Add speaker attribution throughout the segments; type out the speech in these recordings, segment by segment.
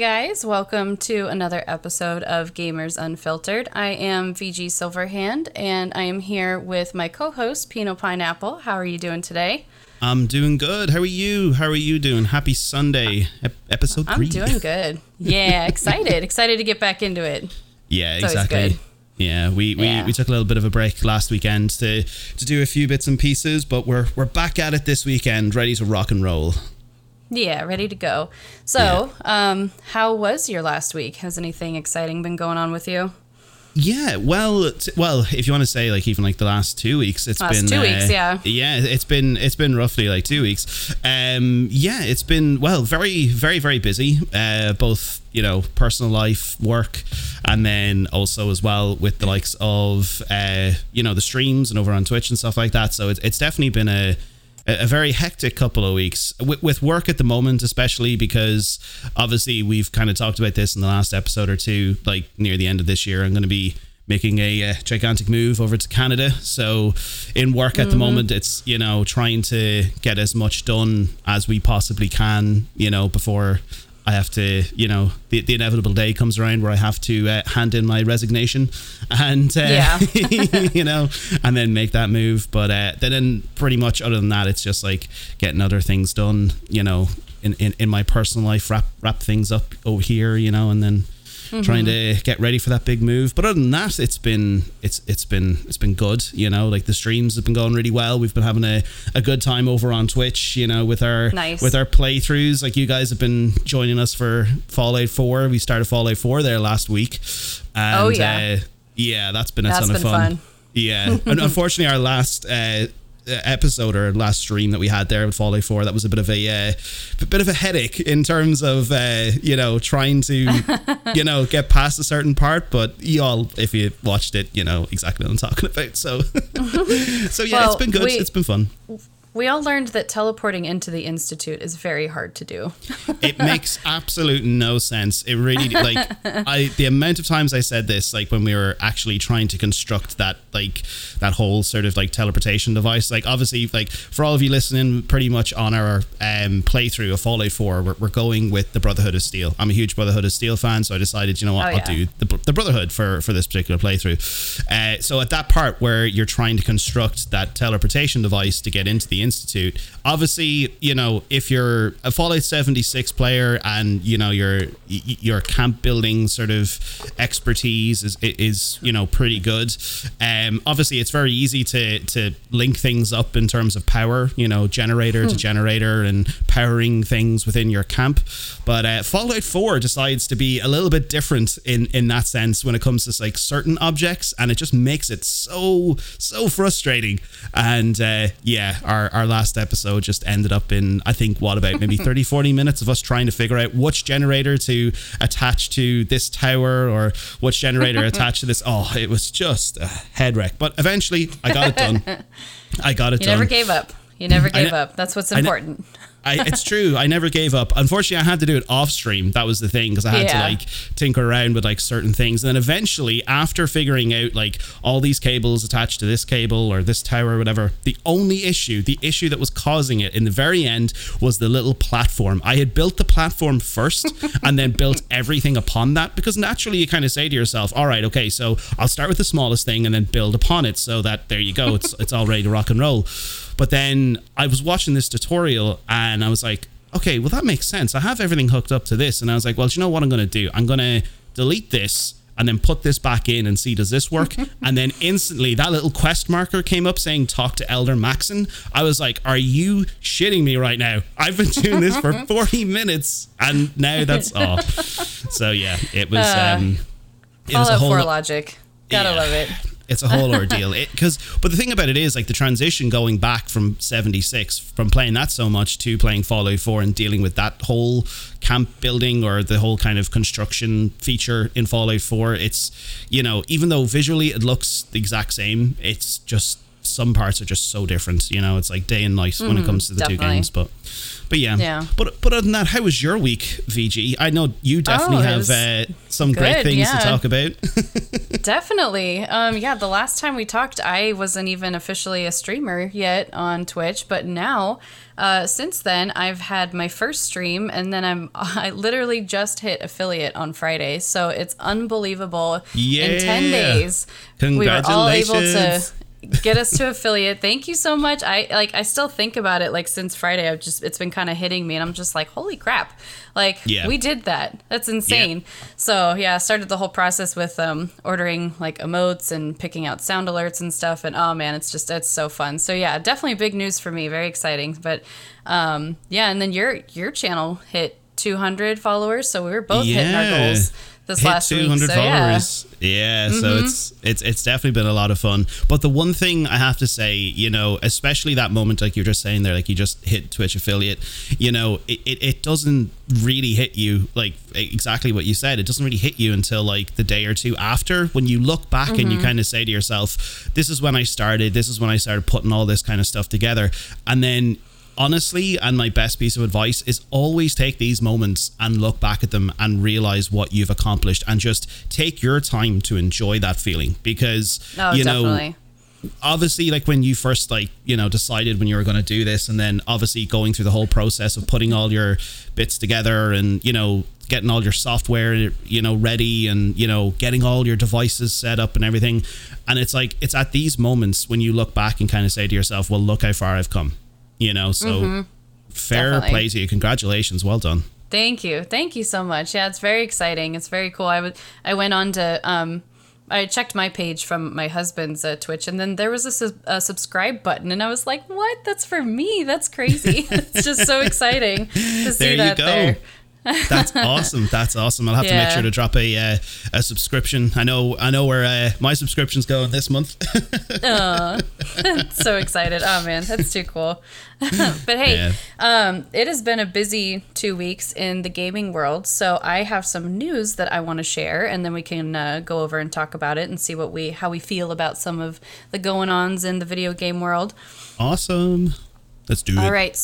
Speaker 1: Guys, welcome to another episode of Gamers Unfiltered. I am VG Silverhand and I am here with my co host, Pino Pineapple. How are you doing today?
Speaker 2: I'm doing good. How are you? How are you doing? Happy Sunday, ep- episode three.
Speaker 1: I'm doing good. Yeah, excited. excited to get back into it.
Speaker 2: Yeah,
Speaker 1: It's
Speaker 2: exactly. Yeah, we, we,
Speaker 1: Yeah.
Speaker 2: we took a little bit of a break last weekend to to do a few bits and pieces, but we're we're back at it this weekend, ready to rock and roll.
Speaker 1: Yeah, ready to go. So, um, how was your last week? Has anything exciting been going on with you?
Speaker 2: Yeah, well, t- well, if you want to say like even like the last two weeks, it's
Speaker 1: Last
Speaker 2: been
Speaker 1: two
Speaker 2: uh,
Speaker 1: weeks, yeah.
Speaker 2: yeah, it's been it's been roughly like two weeks. Um, yeah, it's been well, very very very busy. Uh, both you know personal life, work, and then also as well with the likes of uh, you know the streams and over on Twitch and stuff like that. So it's it's definitely been a a very hectic couple of weeks with, with work at the moment, especially because obviously we've kind of talked about this in the last episode or two. Like near the end of this year, I'm going to be making a uh, gigantic move over to Canada. So in work at the moment, it's you know trying to get as much done as we possibly can. You know before. I have to, you know, the, the inevitable day comes around where I have to uh, hand in my resignation and, uh,
Speaker 1: Yeah.
Speaker 2: you know, and then make that move. But uh, then, then pretty much other than that, it's just like getting other things done, you know, in, in, in my personal life, wrap wrap things up over here, you know, and then trying to get ready for that big move. But other than that, it's been it's it's been it's been good, you know, like the streams have been going really well. We've been having a, a good time over on Twitch, you know, with our
Speaker 1: Nice.
Speaker 2: with our playthroughs. Like you guys have been joining us for Fallout 4. We started Fallout 4 there last week. And,
Speaker 1: Oh, yeah.
Speaker 2: Uh, yeah, that's been a
Speaker 1: That's
Speaker 2: ton of fun.
Speaker 1: fun.
Speaker 2: Yeah, and unfortunately, our last uh, episode or last stream that we had there with Fallout 4, that was a bit of a uh, a bit of a headache in terms of uh, you know trying to you know get past a certain part. But y'all, if you watched it, you know exactly what I'm talking about. So, so yeah,
Speaker 1: Well,
Speaker 2: it's been good.
Speaker 1: we-
Speaker 2: it's been fun.
Speaker 1: We all learned that teleporting into the Institute is very hard to do.
Speaker 2: it makes absolute no sense. It really like I the amount of times I said this like when we were actually trying to construct that like that whole sort of like teleportation device. Like obviously like for all of you listening, pretty much on our um, playthrough of Fallout 4, we're, we're going with the Brotherhood of Steel. I'm a huge Brotherhood of Steel fan, so I decided you know what
Speaker 1: Oh,
Speaker 2: I'll
Speaker 1: yeah.
Speaker 2: do the, the Brotherhood for for this particular playthrough. Uh, so at that part where you're trying to construct that teleportation device to get into the institute, obviously you know if you're a Fallout 76 player and you know your your camp building sort of expertise is is you know pretty good. Um, obviously it's very easy to to link things up in terms of power, you know, generator to generator and powering things within your camp. But uh, Fallout 4 decides to be a little bit different in in that sense when it comes to like certain objects, and it just makes it so so frustrating. And uh, yeah, our our last episode just ended up in I think what about maybe 30 40 minutes of us trying to figure out which generator to attach to this tower or which generator attach to this. Oh, it was just a head wreck. But eventually, I got it done. I got it
Speaker 1: You
Speaker 2: done.
Speaker 1: You never gave up. You never gave
Speaker 2: ne-
Speaker 1: up. That's what's important.
Speaker 2: I, it's true. I never gave up. Unfortunately, I had to do it off stream. That was the thing because I had to like tinker around with like certain things. And then eventually, after figuring out like all these cables attached to this cable or this tower or whatever, the only issue, the issue that was causing it in the very end was the little platform. I had built the platform first and then built everything upon that because naturally you kind of say to yourself, all right, okay, so I'll start with the smallest thing and then build upon it so that there you go, it's it's all ready to rock and roll. But then I was watching this tutorial and I was like, okay, well, that makes sense. I have everything hooked up to this. And I was like, well, do you know what I'm going to do? I'm going to delete this and then put this back in and see, does this work? and then instantly that little quest marker came up saying, talk to Elder Maxon. I was like, are you shitting me right now? I've been doing this for 40 minutes and now that's off. So yeah, it was, um, it was a whole
Speaker 1: 4
Speaker 2: lot-
Speaker 1: logic. Gotta
Speaker 2: Yeah.
Speaker 1: love it.
Speaker 2: It's a whole ordeal because but the thing about it is like the transition going back from 76 from playing that so much to playing fallout 4 and dealing with that whole camp building or the whole kind of construction feature in fallout 4 it's you know even though visually it looks the exact same it's just some parts are just so different. You know, it's like day and night when it mm-hmm, comes to the two games. But but yeah.
Speaker 1: Yeah.
Speaker 2: But but other than that, how was your week, VG? I know you definitely
Speaker 1: Oh,
Speaker 2: have uh, some great things
Speaker 1: yeah.
Speaker 2: to talk about.
Speaker 1: Definitely. Um, yeah, the last time we talked, I wasn't even officially a streamer yet on Twitch, but now, uh, since then, I've had my first stream, and then I'm I literally just hit affiliate on Friday, so it's unbelievable. Yeah. In ten
Speaker 2: Yeah.
Speaker 1: days, we were all able to
Speaker 2: Congratulations.
Speaker 1: Get us to affiliate. Thank you so much. I like I still think about it like since Friday. I've just it's been kind of hitting me, and I'm just like, holy crap! Like
Speaker 2: Yeah.
Speaker 1: we did that. That's insane. So yeah, I started the whole process with um, ordering like emotes and picking out sound alerts and stuff. And oh man, it's just it's so fun. So yeah, definitely big news for me. Very exciting. But um, yeah, and then your your channel hit 200 followers, so we were both hitting our goals this
Speaker 2: Hit
Speaker 1: last week.
Speaker 2: 200
Speaker 1: So yeah. Mm-hmm.
Speaker 2: followers. Yeah, so it's it's it's definitely been a lot of fun. But the one thing I have to say, you know, especially that moment, like you're just saying there, like you just hit Twitch affiliate, you know, it, it, it doesn't really hit you like exactly what you said. It doesn't really hit you until like the day or two after when you look back and
Speaker 1: Mm-hmm.
Speaker 2: you kind of say to yourself, this is when I started, this is when I started putting all this kind of stuff together. And then honestly and my best piece of advice is always take these moments and look back at them and realize what you've accomplished and just take your time to enjoy that feeling because
Speaker 1: Oh,
Speaker 2: you know obviously like when you first like you know decided when you were going to do this and then obviously going through the whole process of putting all your bits together and you know getting all your software you know ready and you know getting all your devices set up and everything. And it's like it's at these moments when you look back and kind of say to yourself well look how far i've come you know so fair
Speaker 1: Definitely.
Speaker 2: play to you congratulations well done
Speaker 1: Thank you. Thank you so much. Yeah, it's very exciting. It's very cool. I would I went on to um I checked my page from my husband's uh, Twitch, and then there was a, sub- a subscribe button, and I was like, "What? That's for me. That's crazy! it's just so exciting to see
Speaker 2: there you
Speaker 1: that
Speaker 2: go
Speaker 1: there."
Speaker 2: That's awesome. That's awesome. I'll have to make sure to drop a uh, a subscription. I know I know where uh, my subscription's going this month.
Speaker 1: oh, so excited. Oh man, that's too cool. but hey,
Speaker 2: Yeah.
Speaker 1: um, it has been a busy two weeks in the gaming world. So I have some news that I want to share, and then we can uh, go over and talk about it and see what we how we feel about some of the going ons in the video game world.
Speaker 2: awesome. Let's do it.
Speaker 1: All right.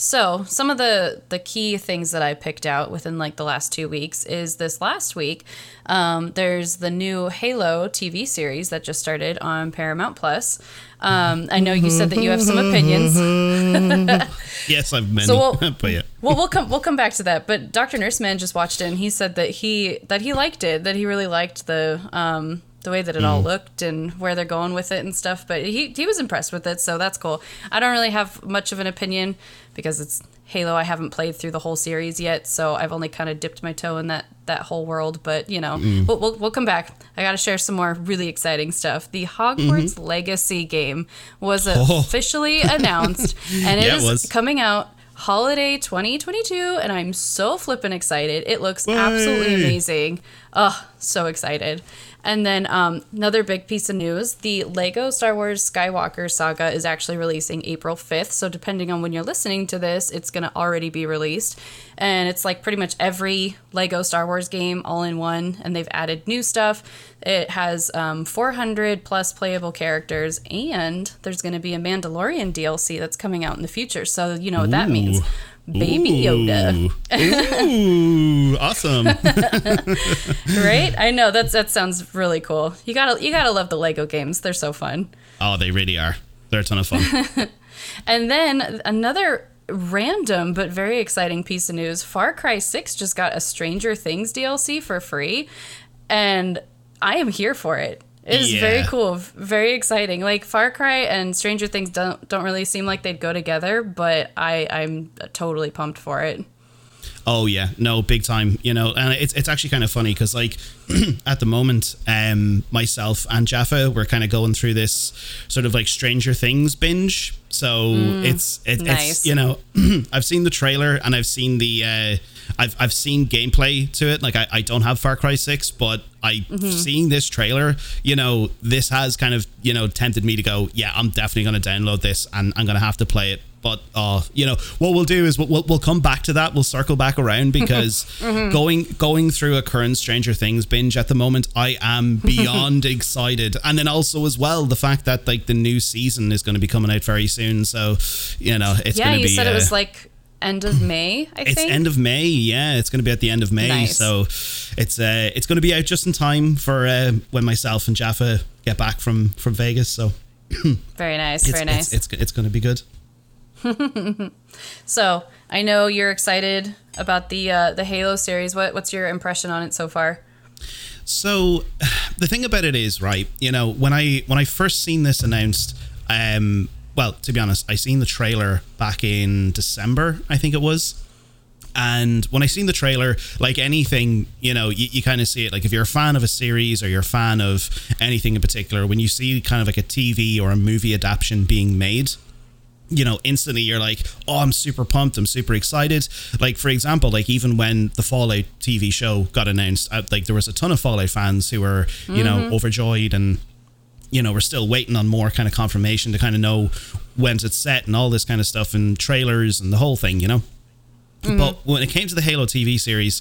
Speaker 1: So some of the the key things that I picked out within like the last two weeks is this last week. Um, there's the new Halo TV series that just started on Paramount Plus. Um, I know you said that you have some opinions.
Speaker 2: Yes, I've many.
Speaker 1: So we'll-
Speaker 2: but yeah.
Speaker 1: well, we'll come we'll come back to that. But Dr. Nurseman just watched it, and he said that he that he liked it, that he really liked the um the way that it all looked and where they're going with it and stuff. But he he was impressed with it, so that's cool. I don't really have much of an opinion because it's Halo. I haven't played through the whole series yet, so I've only kind of dipped my toe in that that whole world. But you know, mm. we'll, we'll we'll come back. I got to share some more really exciting stuff. The Hogwarts mm-hmm. Legacy game was
Speaker 2: Oh.
Speaker 1: officially announced, and it
Speaker 2: Yeah, it
Speaker 1: is
Speaker 2: was.
Speaker 1: coming out holiday 2022 and i'm so flippin' excited it looks absolutely amazing oh so excited and then um, another big piece of news the lego star wars skywalker saga is actually releasing april 5th so depending on when you're listening to this it's going to already be released. And it's like pretty much every lego star wars game all in one and they've added new stuff. It has um, 400 plus playable characters and there's going to be a mandalorian dlc that's coming out in the future. So you know what that means baby yoda.
Speaker 2: Ooh, awesome.
Speaker 1: right? I know that's that sounds really cool. You gotta you gotta love the lego games. They're so fun.
Speaker 2: Oh, they really are. They're a ton of fun.
Speaker 1: and then another random but very exciting piece of news. Far cry 6 just got a stranger things dlc for free and i am here for it it is very cool very exciting like far cry and stranger things don't don't really seem like they'd go together but i i'm totally pumped for it
Speaker 2: Oh yeah, no, big time. You know, and it's it's actually kind of funny because like at the moment, um, myself and Jaffa we're kind of going through this sort of like Stranger Things binge. So it's it,
Speaker 1: nice.
Speaker 2: it's you know I've seen the trailer and I've seen the uh, I've I've seen gameplay to it. Like I, I don't have Far Cry Six, but I seeing this trailer, you know, this has kind of you know tempted me to go. Yeah, I'm definitely going to download this and I'm going to have to play it but uh, you know what we'll do is we'll, we'll, we'll come back to that. We'll circle back around because mm-hmm. going going through a current Stranger Things binge at the moment, I am beyond excited, and then also as well the fact that like the new season is going to be coming out very soon. So you know it's
Speaker 1: yeah. You
Speaker 2: be,
Speaker 1: said
Speaker 2: uh,
Speaker 1: it was like end of May. I
Speaker 2: it's
Speaker 1: think
Speaker 2: end of May. Yeah, it's going to be at the end of May.
Speaker 1: Nice.
Speaker 2: So it's uh it's going to be out just in time for uh, when myself and Jaffa get back from from Vegas. So
Speaker 1: very nice.
Speaker 2: it's,
Speaker 1: Very nice.
Speaker 2: It's it's, it's going to be good.
Speaker 1: so I know you're excited about the uh, the Halo series. What what's your impression on it so far?
Speaker 2: So the thing about it is, right? You know, when I when I first seen this announced, um, well, to be honest, I seen the trailer back in December, I think it was. And when I seen the trailer, like anything, you know, you, you kind of see it. Like if you're a fan of a series or you're a fan of anything in particular, when you see kind of like a TV or a movie adaptation being made, you know, instantly you're like, oh, I'm super pumped. I'm super excited. Like, for example, like even when the Fallout TV show got announced, uh, like there was a ton of Fallout fans who were, you mm-hmm. know, overjoyed and, you know, we're still waiting on more kind of confirmation to kind of know when's it set and all this kind of stuff and trailers and the whole thing, you know? Mm-hmm. But when it came to the Halo TV series,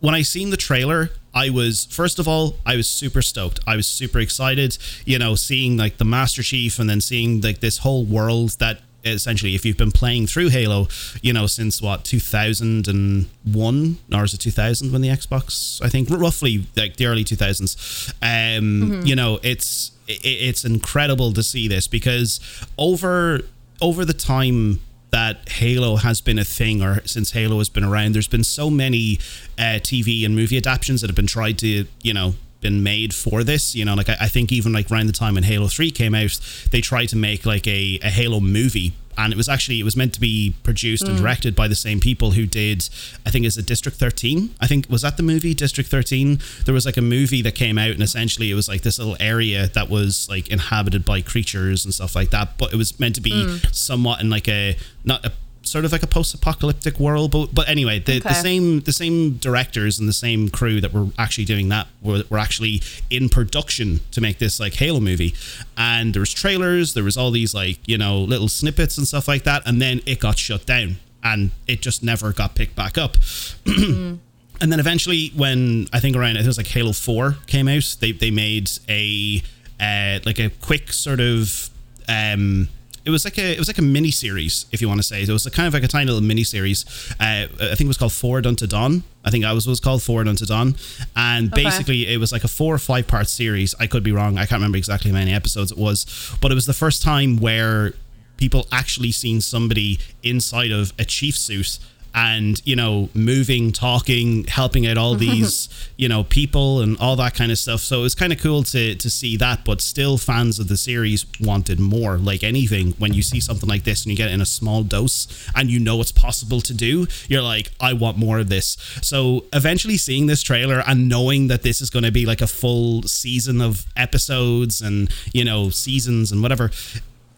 Speaker 2: when I seen the trailer, I was first of all, I was super stoked. I was super excited, you know, seeing like the Master Chief and then seeing like this whole world that essentially if you've been playing through Halo, you know, since what 2001 or is it 2000 when the Xbox, I think roughly like the early 2000s. Um, mm-hmm. you know, it's it's incredible to see this because over over the time that Halo has been a thing, or since Halo has been around, there's been so many uh, TV and movie adaptations that have been tried to, you know, been made for this. You know, like I, I, think even like around the time when Halo Three came out, they tried to make like a, a Halo movie. And it was actually it was meant to be produced mm. and directed by the same people who did I think is it District 13 I think was that the movie District 13 there was like a movie that came out and essentially it was like this little area that was like inhabited by creatures and stuff like that but it was meant to be mm. somewhat in like a not a sort of like a post-apocalyptic world. But but anyway, the, okay. the same the same directors and the same crew that were actually doing that were, were actually in production to make this like Halo movie. And there was trailers, there was all these like you know little snippets and stuff like that, and then it got shut down and it just never got picked back up. mm. And then eventually, when I think around it was like Halo Four came out, they they made a uh, like a quick sort of um, it was like a it was like a mini series, if you want to say. It was a kind of like a tiny little mini series. Uh, I think it was called Forward Unto Dawn. I think I was was called Forward Unto Dawn, and okay. basically it was like a four or five part series. I could be wrong. I can't remember exactly how many episodes it was, but it was the first time where people actually seen somebody inside of a chief suit and you know moving talking helping out all these you know people and all that kind of stuff. So it was kind of cool to to see that but still fans of the series wanted more like anything. When you see something like this and you get it in a small dose and you know it's possible to do you're like I want more of this. So eventually seeing this trailer and knowing that this is going to be like a full season of episodes and you know seasons and whatever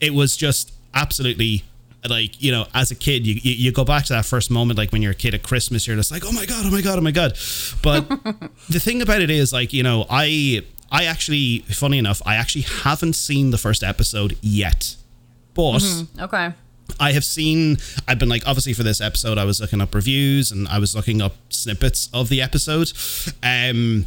Speaker 2: it was just absolutely like you know as a kid you, you, you go back to that first moment like when you're a kid at christmas you're just like oh my god oh my god oh my god but the thing about it is like you know i i actually funny enough i actually haven't seen the first episode yet but
Speaker 1: mm-hmm. okay
Speaker 2: I have seen, I've been like, obviously for this episode, I was looking up reviews and I was looking up snippets of the episode. Um,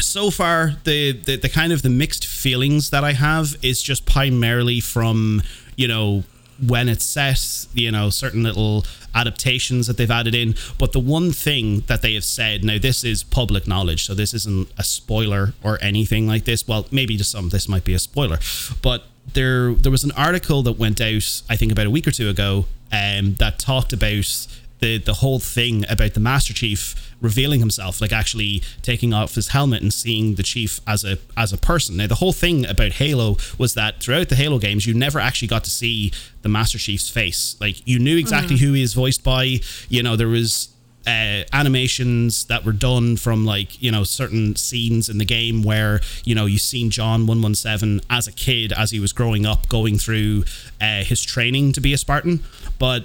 Speaker 2: so far, the, the, the kind of the mixed feelings that I have is just primarily from, you know, when it's set, you know, certain little adaptations that they've added in. But the one thing that they have said, now this is public knowledge, so this isn't a spoiler or anything like this. Well, maybe to some this might be a spoiler, but there there was an article that went out, I think about a week or two ago, um, that talked about the the whole thing about the Master Chief revealing himself, like actually taking off his helmet and seeing the chief as a as a person. Now the whole thing about Halo was that throughout the Halo games, you never actually got to see the Master Chief's face. Like you knew exactly mm-hmm. who he is voiced by. You know there was uh, animations that were done from like you know certain scenes in the game where you know you've seen John one one seven as a kid as he was growing up going through uh, his training to be a Spartan, but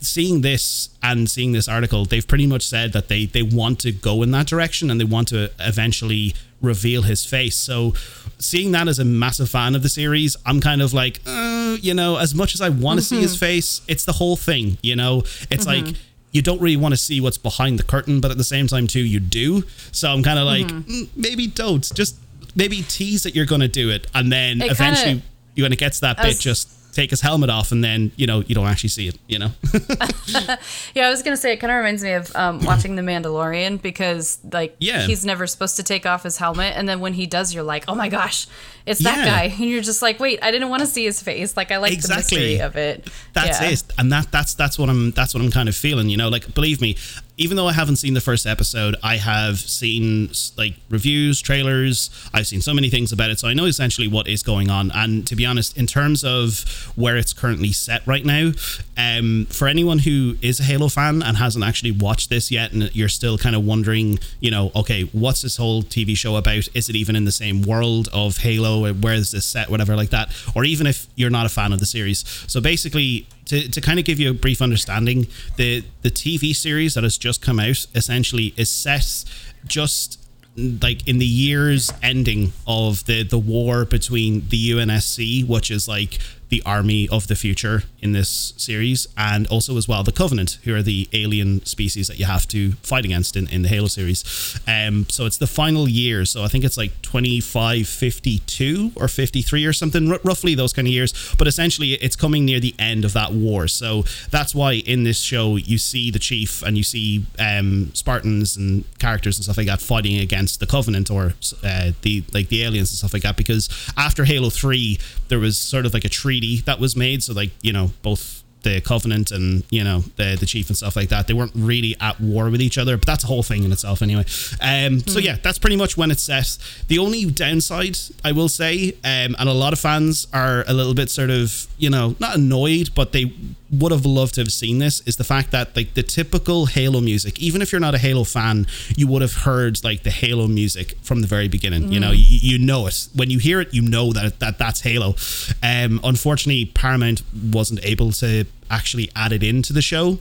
Speaker 2: seeing this and seeing this article, they've pretty much said that they they want to go in that direction and they want to eventually reveal his face. So, seeing that as a massive fan of the series, I'm kind of like, uh, you know, as much as I want to see his face, it's the whole thing. You know, it's like you don't really want to see what's behind the curtain, but at the same time too, you do. So I'm kind of like, mm, maybe don't. Just maybe tease that you're going to do it, and then
Speaker 1: It
Speaker 2: eventually,
Speaker 1: kinda-
Speaker 2: you when it gets to that bit, just take his helmet off, and then you know you don't actually see it. You know.
Speaker 1: Yeah, I was gonna say it kind of reminds me of um, watching The Mandalorian because like
Speaker 2: Yeah.
Speaker 1: he's never supposed to take off his helmet, and then when he does, you're like, oh my gosh, it's that
Speaker 2: Yeah.
Speaker 1: guy, and you're just like, wait, I didn't want to see his face. Like I like the mystery of it.
Speaker 2: That's
Speaker 1: yeah.
Speaker 2: it, and that that's that's what I'm that's what I'm kind of feeling. You know, like believe me, even though I haven't seen the first episode, I have seen like reviews, trailers. I've seen so many things about it, so I know essentially what is going on. And to be honest, in terms of where it's currently set right now, um, for anyone who is a Halo fan and hasn't actually watched this yet, and you're still kind of wondering, you know, okay, what's this whole TV show about? Is it even in the same world of Halo? Where is this set? Whatever like that. Or even if you're not a fan of the series. So basically, to, to kind of give you a brief understanding, the the TV series that has just come out essentially is set just like in the years ending of the the war between the UNSC, which is like the army of the future in this series, and also as well the Covenant, who are the alien species that you have to fight against in, in the Halo series. Um, so it's the final year. So I think it's like 25, 52 or 53 or something, r- roughly those kind of years. But essentially, it's coming near the end of that war. So that's why in this show you see the chief and you see um, Spartans and characters and stuff like that fighting against the Covenant or uh, the like the aliens and stuff like that. Because after Halo Three, there was sort of like a treaty that was made. So like you know both the Covenant and you know the the Chief and stuff like that. They weren't really at war with each other, but that's a whole thing in itself anyway. Um, So yeah, that's pretty much when it's set. The only downside I will say, um, and a lot of fans are a little bit sort of you know not annoyed, but they would have loved to have seen this is the fact that like the typical Halo music, even if you're not a Halo fan, you would have heard like the Halo music from the very beginning. You know, you, you know it when you hear it, you know that that that's Halo. Um, unfortunately, Paramount wasn't able to actually add it into the show,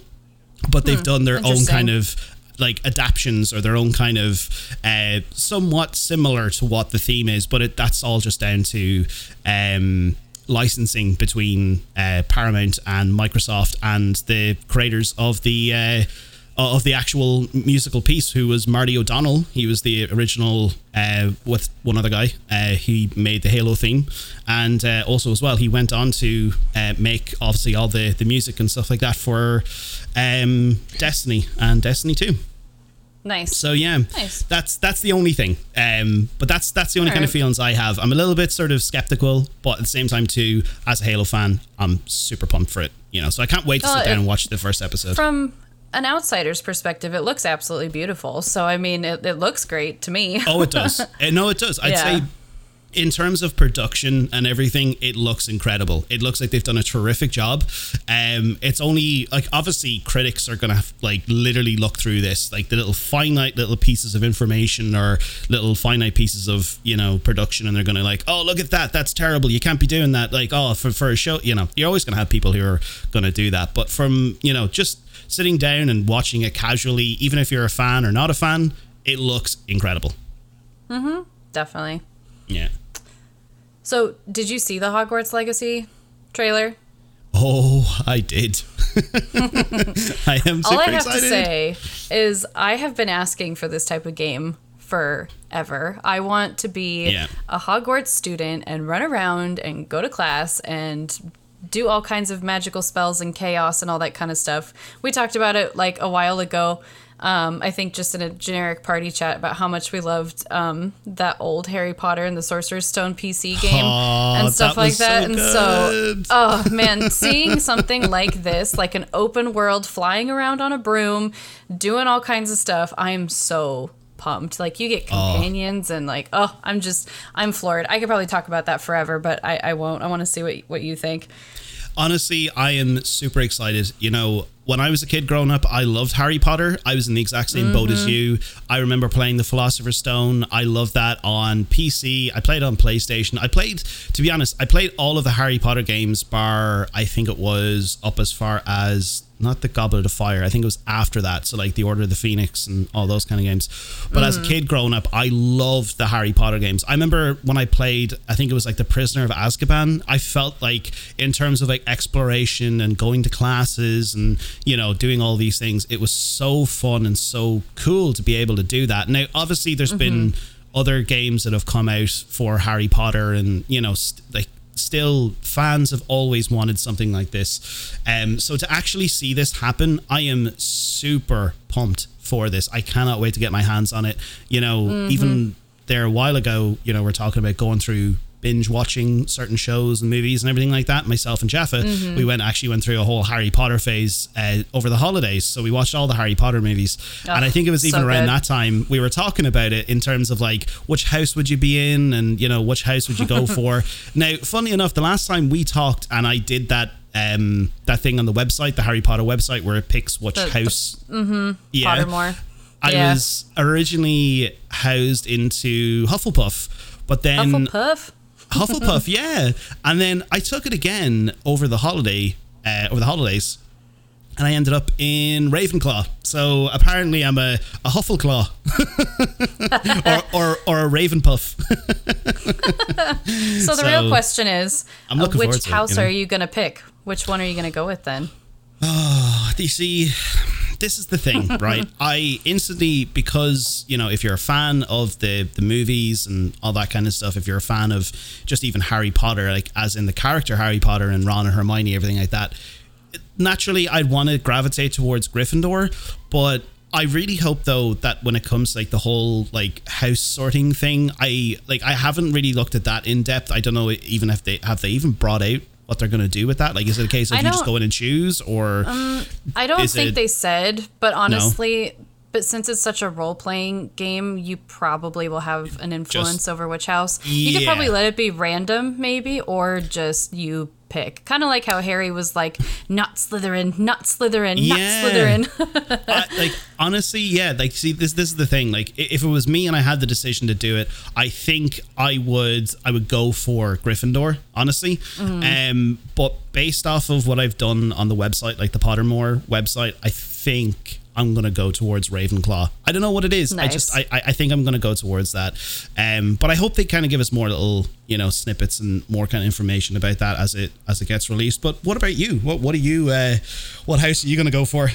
Speaker 2: but they've done their own kind of like adaptions or their own kind of uh, somewhat similar to what the theme is, but it, that's all just down to um, licensing between uh, Paramount and Microsoft and the creators of the. Uh, of the actual musical piece, who was Marty O'Donnell. He was the original uh, with one other guy. Uh, he made the Halo theme, and uh, also as well, he went on to uh, make obviously all the the music and stuff like that for um, Destiny and Destiny Two.
Speaker 1: Nice.
Speaker 2: So yeah,
Speaker 1: Nice.
Speaker 2: that's that's the only thing. Um, but that's that's the only kind of feelings I have. I'm a little bit sort of skeptical, but at the same time too, as a Halo fan, I'm super pumped for it. You know, so I can't wait to
Speaker 1: Well,
Speaker 2: sit down
Speaker 1: if-
Speaker 2: and watch the first episode.
Speaker 1: From an outsider's perspective, it looks absolutely beautiful. So I mean, it, it looks great to me.
Speaker 2: Oh, it does. Uh, no, it does. I'd
Speaker 1: Yeah.
Speaker 2: say, in terms of production and everything, it looks incredible. It looks like they've done a terrific job. Um, it's only like obviously critics are gonna have, like literally look through this, like the little finite little pieces of information or little finite pieces of you know production, and they're gonna like, oh look at that, that's terrible. You can't be doing that. Like oh for for a show, you know, you're always gonna have people who are gonna do that. But from you know just sitting down and watching it casually, even if you're a fan or not a fan, it looks incredible. Mm-hmm.
Speaker 1: Definitely.
Speaker 2: Yeah.
Speaker 1: So, did you see the Hogwarts Legacy trailer?
Speaker 2: Oh, I did. I am
Speaker 1: All I have
Speaker 2: excited.
Speaker 1: to say is I have been asking for this type of game forever. I want to be
Speaker 2: Yeah.
Speaker 1: a Hogwarts student and run around and go to class and do all kinds of magical spells and chaos and all that kind of stuff. We talked about it like a while ago. Um, I think just in a generic party chat about how much we loved um, that old Harry Potter and the Sorcerer's Stone PC game
Speaker 2: Oh,
Speaker 1: and stuff
Speaker 2: that
Speaker 1: like
Speaker 2: was so
Speaker 1: that. and so, oh man, seeing something like this, like an open world, flying around on a broom, doing all kinds of stuff, I am so pumped. Like you get companions and like, oh, I'm just, I'm floored. I could probably talk about that forever, but I, I won't. I want to see what what you think.
Speaker 2: Honestly, I am super excited. You know, when I was a kid growing up, I loved Harry Potter. I was in the exact same boat as mm-hmm. you. I remember playing the Philosopher's Stone. I loved that on PC. I played on PlayStation. I played, to be honest, I played all of the Harry Potter games, bar I think it was up as far as not the Goblet of Fire. I think it was after that. So like the Order of the Phoenix and all those kind of games. But as a mm. kid growing up, I loved the Harry Potter games. I remember when I played, I think it was like the Prisoner of Azkaban. I felt like in terms of like exploration and going to classes and you know doing all these things, it was so fun and so cool to be able to do that. Now, obviously, there's been other games that have come out for Harry Potter and you know st- like still fans have always wanted something like this. Um so to actually see this happen i am super pumped for this. I cannot wait to get my hands on it. You know even there a while ago you know we're talking about going through binge watching certain shows and movies and everything like that myself and jaffa we went actually went through a whole harry potter phase uh, over the holidays so we watched all the harry potter movies and i think it was
Speaker 1: so
Speaker 2: even around
Speaker 1: good.
Speaker 2: that time we were talking about it in terms of like which house would you be in and you know which house would you go for now funny enough the last time we talked and i did that um that thing on the website the harry potter website where it picks which
Speaker 1: The- the-
Speaker 2: house yeah
Speaker 1: Pottermore.
Speaker 2: i
Speaker 1: Yeah.
Speaker 2: was originally housed into hufflepuff but then
Speaker 1: Hufflepuff.
Speaker 2: Hufflepuff, yeah. And then I took it again over the holiday, uh, over the holidays, and I ended up in Ravenclaw. So apparently, I'm a, a Huffleclaw, or, or or a Ravenpuff.
Speaker 1: So the
Speaker 2: So,
Speaker 1: real question is, uh, which
Speaker 2: to it,
Speaker 1: house
Speaker 2: you know?
Speaker 1: are you going to pick? Which one are you going to go with then?
Speaker 2: you see, this is the thing, right? I instantly because you know if you're a fan of the the movies and all that kind of stuff, if you're a fan of just even Harry Potter, like as in the character Harry Potter and Ron and Hermione, everything like that, naturally I'd want to gravitate towards Gryffindor, but. I really hope though that when it comes to, like the whole like house sorting thing, I like I haven't really looked at that in depth. I don't know even if they have they even brought out what they're going to do with that. Like, is it a case of
Speaker 1: I
Speaker 2: you just go in and choose, or um,
Speaker 1: I don't think
Speaker 2: it-
Speaker 1: they said, but honestly, but since it's such a role playing game, you probably will have an influence over which house. You could probably let it be random, maybe, or just you pick. Kind of like how Harry was like, not Slytherin, not Slytherin,
Speaker 2: Yeah.
Speaker 1: not Slytherin.
Speaker 2: I, like honestly, yeah. Like, see, this this is the thing. Like, if it was me and I had the decision to do it, I think I would I would go for Gryffindor. Honestly,
Speaker 1: Mm-hmm.
Speaker 2: um, but based off of what I've done on the website, like the Pottermore website, I think. I'm gonna go towards Ravenclaw. I don't know what it is. I just I, I think I'm gonna go towards that. Um, but I hope they kind of give us more little you know snippets and more kind of information about that as it as it gets released. But what about you? What what are you? Uh, what house are you gonna go for?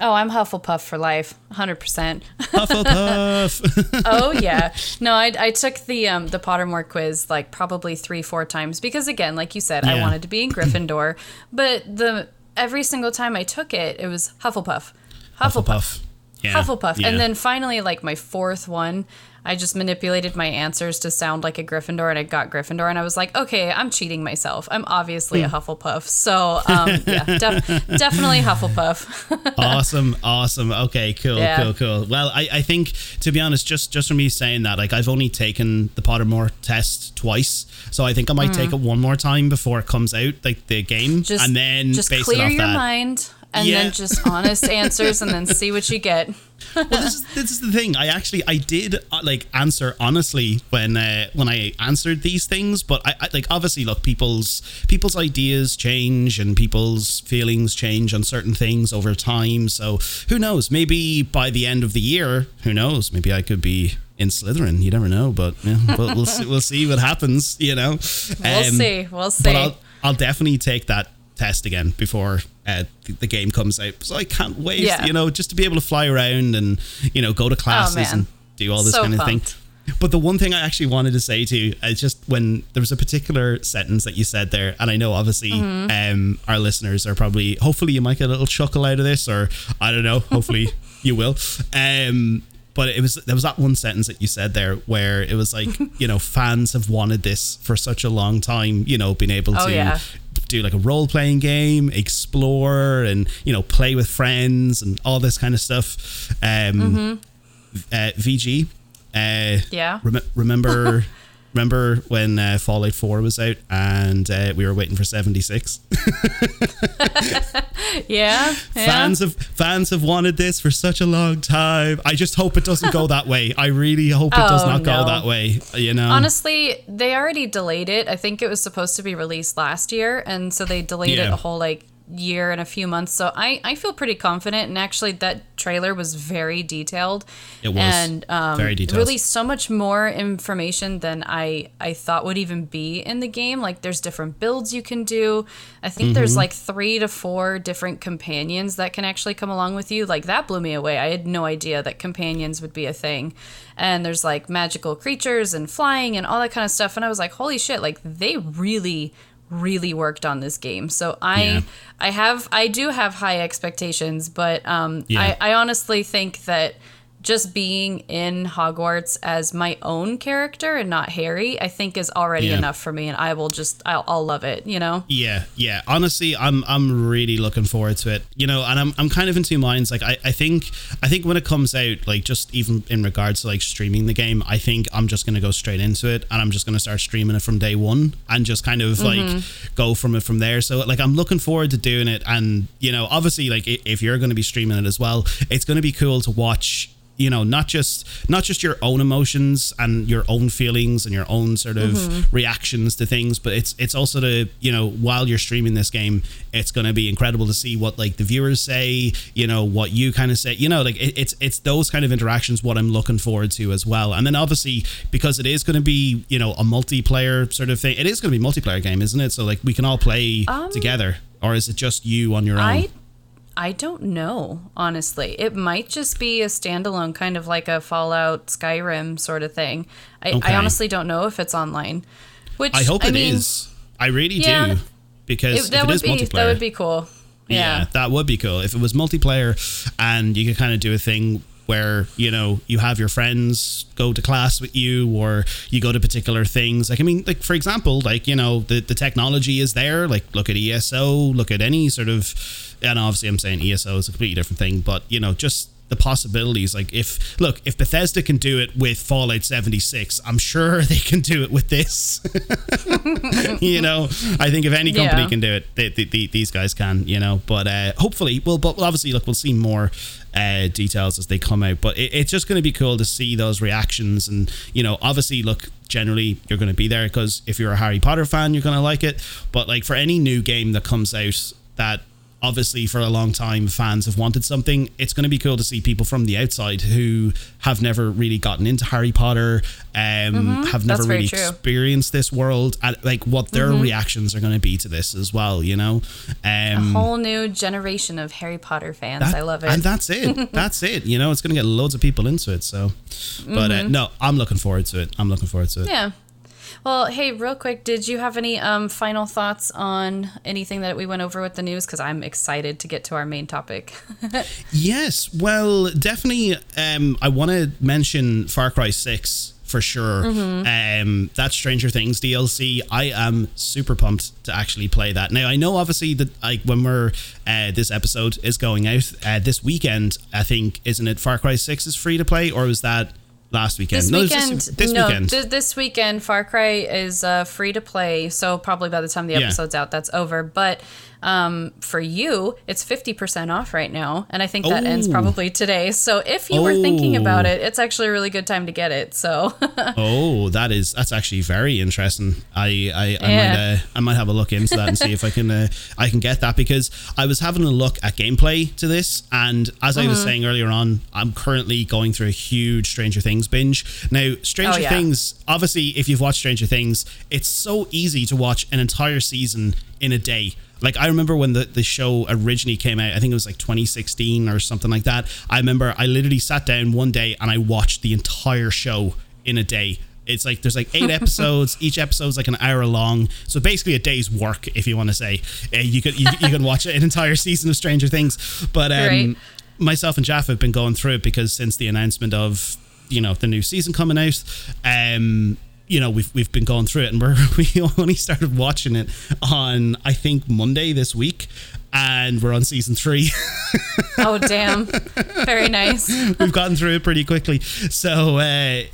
Speaker 1: oh, I'm Hufflepuff for life, 100%.
Speaker 2: Hufflepuff.
Speaker 1: oh yeah no I, I took the um the pottermore quiz like probably three four times because again like you said i wanted to be in gryffindor but the every single time i took it it was hufflepuff hufflepuff
Speaker 2: Hufflepuff. Yeah.
Speaker 1: hufflepuff
Speaker 2: Yeah.
Speaker 1: and then finally like my fourth one i just manipulated my answers to sound like a gryffindor and i got gryffindor and i was like okay i'm cheating myself i'm obviously a
Speaker 2: Hmm.
Speaker 1: hufflepuff so um yeah def- definitely hufflepuff
Speaker 2: awesome, awesome. Okay, cool,
Speaker 1: Yeah.
Speaker 2: cool, cool. Well, I, I think to be honest, just just from me saying that, like I've only taken the Pottermore test twice, so I think I might take it one more time before it comes out, like the game,
Speaker 1: just
Speaker 2: and then
Speaker 1: just clear your
Speaker 2: that.
Speaker 1: mind and
Speaker 2: Yeah.
Speaker 1: then just honest answers and then see what you get
Speaker 2: well, this is this is the thing. I actually I did uh, like answer honestly when uh, when I answered these things, but I, I like obviously look people's people's ideas change and people's feelings change on certain things over time. So who knows? Maybe by the end of the year, who knows? Maybe I could be in Slytherin. You never know, but yeah, we'll, we'll see. We'll see what happens. You know,
Speaker 1: We'll
Speaker 2: Um,
Speaker 1: see. We'll see.
Speaker 2: But I'll I'll definitely take that test again before uh, the, game comes out. So I can't wait,
Speaker 1: Yeah.
Speaker 2: you know, just to be able to fly around and you know go to classes
Speaker 1: man.
Speaker 2: and do all this
Speaker 1: So
Speaker 2: kind of
Speaker 1: pumped.
Speaker 2: thing. But the one thing I actually wanted to say to you is just when there was a particular sentence that you said there, and I know obviously
Speaker 1: Mm-hmm.
Speaker 2: um, our listeners are probably, hopefully you might get a little chuckle out of this, or I don't know, hopefully you will. Um, but it was there was that one sentence that you said there where it was like you know fans have wanted this for such a long time you know being able
Speaker 1: Oh,
Speaker 2: to
Speaker 1: yeah.
Speaker 2: Do like a role playing game, explore, and you know play with friends and all this kind of stuff. Um, uh, VG, uh,
Speaker 1: Yeah.
Speaker 2: rem- remember Remember when uh, Fallout 4 was out and uh, we were waiting for 76?
Speaker 1: yeah, yeah.
Speaker 2: Fans have fans have wanted this for such a long time. I just hope it doesn't go that way. I really hope it does
Speaker 1: Oh,
Speaker 2: not go that way. You know.
Speaker 1: Honestly, they already delayed it. I think it was supposed to be released last year, and so they delayed it a whole like year and a few months. So I I feel pretty confident. And actually, that trailer was very detailed.
Speaker 2: It was
Speaker 1: and um,
Speaker 2: very detailed.
Speaker 1: Released so much more information than I I thought would even be in the game. Like there's different builds you can do. I think there's
Speaker 2: Mm-hmm.
Speaker 1: like three to four different companions that can actually come along with you. Like that blew me away. I had no idea that companions would be a thing. And there's like magical creatures and flying and all that kind of stuff. And I was like, holy shit! Like they really really worked on this game so i
Speaker 2: Yeah.
Speaker 1: i have i do have high expectations but um
Speaker 2: Yeah.
Speaker 1: I, I honestly think that just being in Hogwarts as my own character and not Harry, I think is already
Speaker 2: Yeah.
Speaker 1: enough for me, and I will just I'll, I'll love it. You know.
Speaker 2: Yeah, yeah. Honestly, I'm I'm really looking forward to it. You know, and I'm I'm kind of in two minds. Like I, I think I think when it comes out, like just even in regards to like streaming the game, I think I'm just gonna go straight into it and I'm just gonna start streaming it from day one and just kind of like mm-hmm. go from it from there. So like I'm looking forward to doing it and you know, obviously like if you're gonna be streaming it as well, it's gonna be cool to watch you know not just not just your own emotions and your own feelings and your own sort of mm-hmm. reactions to things but it's it's also to you know while you're streaming this game it's going to be incredible to see what like the viewers say you know what you kind of say you know like it, it's it's those kind of interactions what i'm looking forward to as well. And then obviously because it is going to be you know a multiplayer sort of thing it is going to be a multiplayer game isn't it? So like we can all play um, together or is it just you on your own?
Speaker 1: I I don't know, honestly. It might just be a standalone kind of like a Fallout Skyrim sort of thing. I,
Speaker 2: Okay.
Speaker 1: I honestly don't know if it's online. Which
Speaker 2: I hope
Speaker 1: I
Speaker 2: it is.
Speaker 1: mean,
Speaker 2: I really
Speaker 1: Yeah.
Speaker 2: do because
Speaker 1: It, that
Speaker 2: if it
Speaker 1: would
Speaker 2: is
Speaker 1: be
Speaker 2: multiplayer,
Speaker 1: that would be cool.
Speaker 2: yeah.
Speaker 1: Yeah.
Speaker 2: that would be cool. If it was multiplayer and you could kind of do a thing where you know you have your friends go to class with you or you go to particular things like i mean like for example like you know the, the technology is there like look at eso look at any sort of and obviously i'm saying eso is a completely different thing but you know just the possibilities like if look if bethesda can do it with fallout 76 i'm sure they can do it with this you know i think if any company
Speaker 1: Yeah.
Speaker 2: can do it they, they, they- these guys can you know but uh hopefully well but obviously look we'll see more uh details as they come out but it, it's just going to be cool to see those reactions and you know obviously look generally you're going to be there because if you're a harry potter fan you're going to like it but like for any new game that comes out that obviously for a long time fans have wanted something it's going to be cool to see people from the outside who have never really gotten into harry potter um have never
Speaker 1: Mm-hmm. That's very
Speaker 2: really
Speaker 1: true.
Speaker 2: experienced this world and like what their reactions are going to be to this as well you know um a
Speaker 1: Whole new generation of Harry Potter fans.
Speaker 2: that-
Speaker 1: I love it.
Speaker 2: And that's it. that's it. You know, it's going to get loads of people into it. So, but uh, no, I'm looking forward to it. I'm looking forward to it.
Speaker 1: Mm-hmm. Yeah. Well, hey, real quick, did you have any um, final thoughts on anything that we went over with the news? Because I'm excited to get to our main topic.
Speaker 2: Yes, well, definitely. Um, I want to mention Far Cry Six for sure.
Speaker 1: Mm-hmm.
Speaker 2: Um, that Stranger Things DLC. I am super pumped to actually play that. Now I know obviously that like when we're uh, this episode is going out uh, this weekend. I think isn't it Far Cry Six is free to play or was that last weekend?
Speaker 1: This
Speaker 2: No,
Speaker 1: weekend,
Speaker 2: This, this
Speaker 1: no,
Speaker 2: weekend.
Speaker 1: th- this weekend, Far Cry is uh, free to play. So probably by the time the
Speaker 2: Yeah.
Speaker 1: episode's out, that's over. But um, for you, it's fifty percent off right now, and I think that ends
Speaker 2: Oh.
Speaker 1: probably today. So if you were thinking about
Speaker 2: Oh.
Speaker 1: it, it's actually a really good time to get it. So
Speaker 2: Oh, that is that's actually very interesting. I I, I
Speaker 1: Yeah.
Speaker 2: might uh, I might have a look into that and see if I can uh, I can get that because I was having a look at gameplay to this and as I
Speaker 1: Mm-hmm.
Speaker 2: was saying earlier on, I'm currently going through a huge Stranger Things binge. Now, Stranger
Speaker 1: Oh, yeah.
Speaker 2: Things, obviously, if you've watched Stranger Things, it's so easy to watch an entire season in a day. Like I remember when the, the show originally came out, I think it was like 2016 or something like that. I remember I literally sat down one day and I watched the entire show in a day. It's like there's like eight episodes. Each episode's like an hour long. So basically a day's work, if you want to say. Uh, you could you, you can watch an entire season of Stranger Things. But um,
Speaker 1: Right.
Speaker 2: myself and Jaff have been going through it because since the announcement of you know the new season coming out, um, you know we've we've been going through it, and we're we only started watching it on I think Monday this week, and we're on season three.
Speaker 1: oh damn! Very nice.
Speaker 2: We've gotten through it pretty quickly, so uh,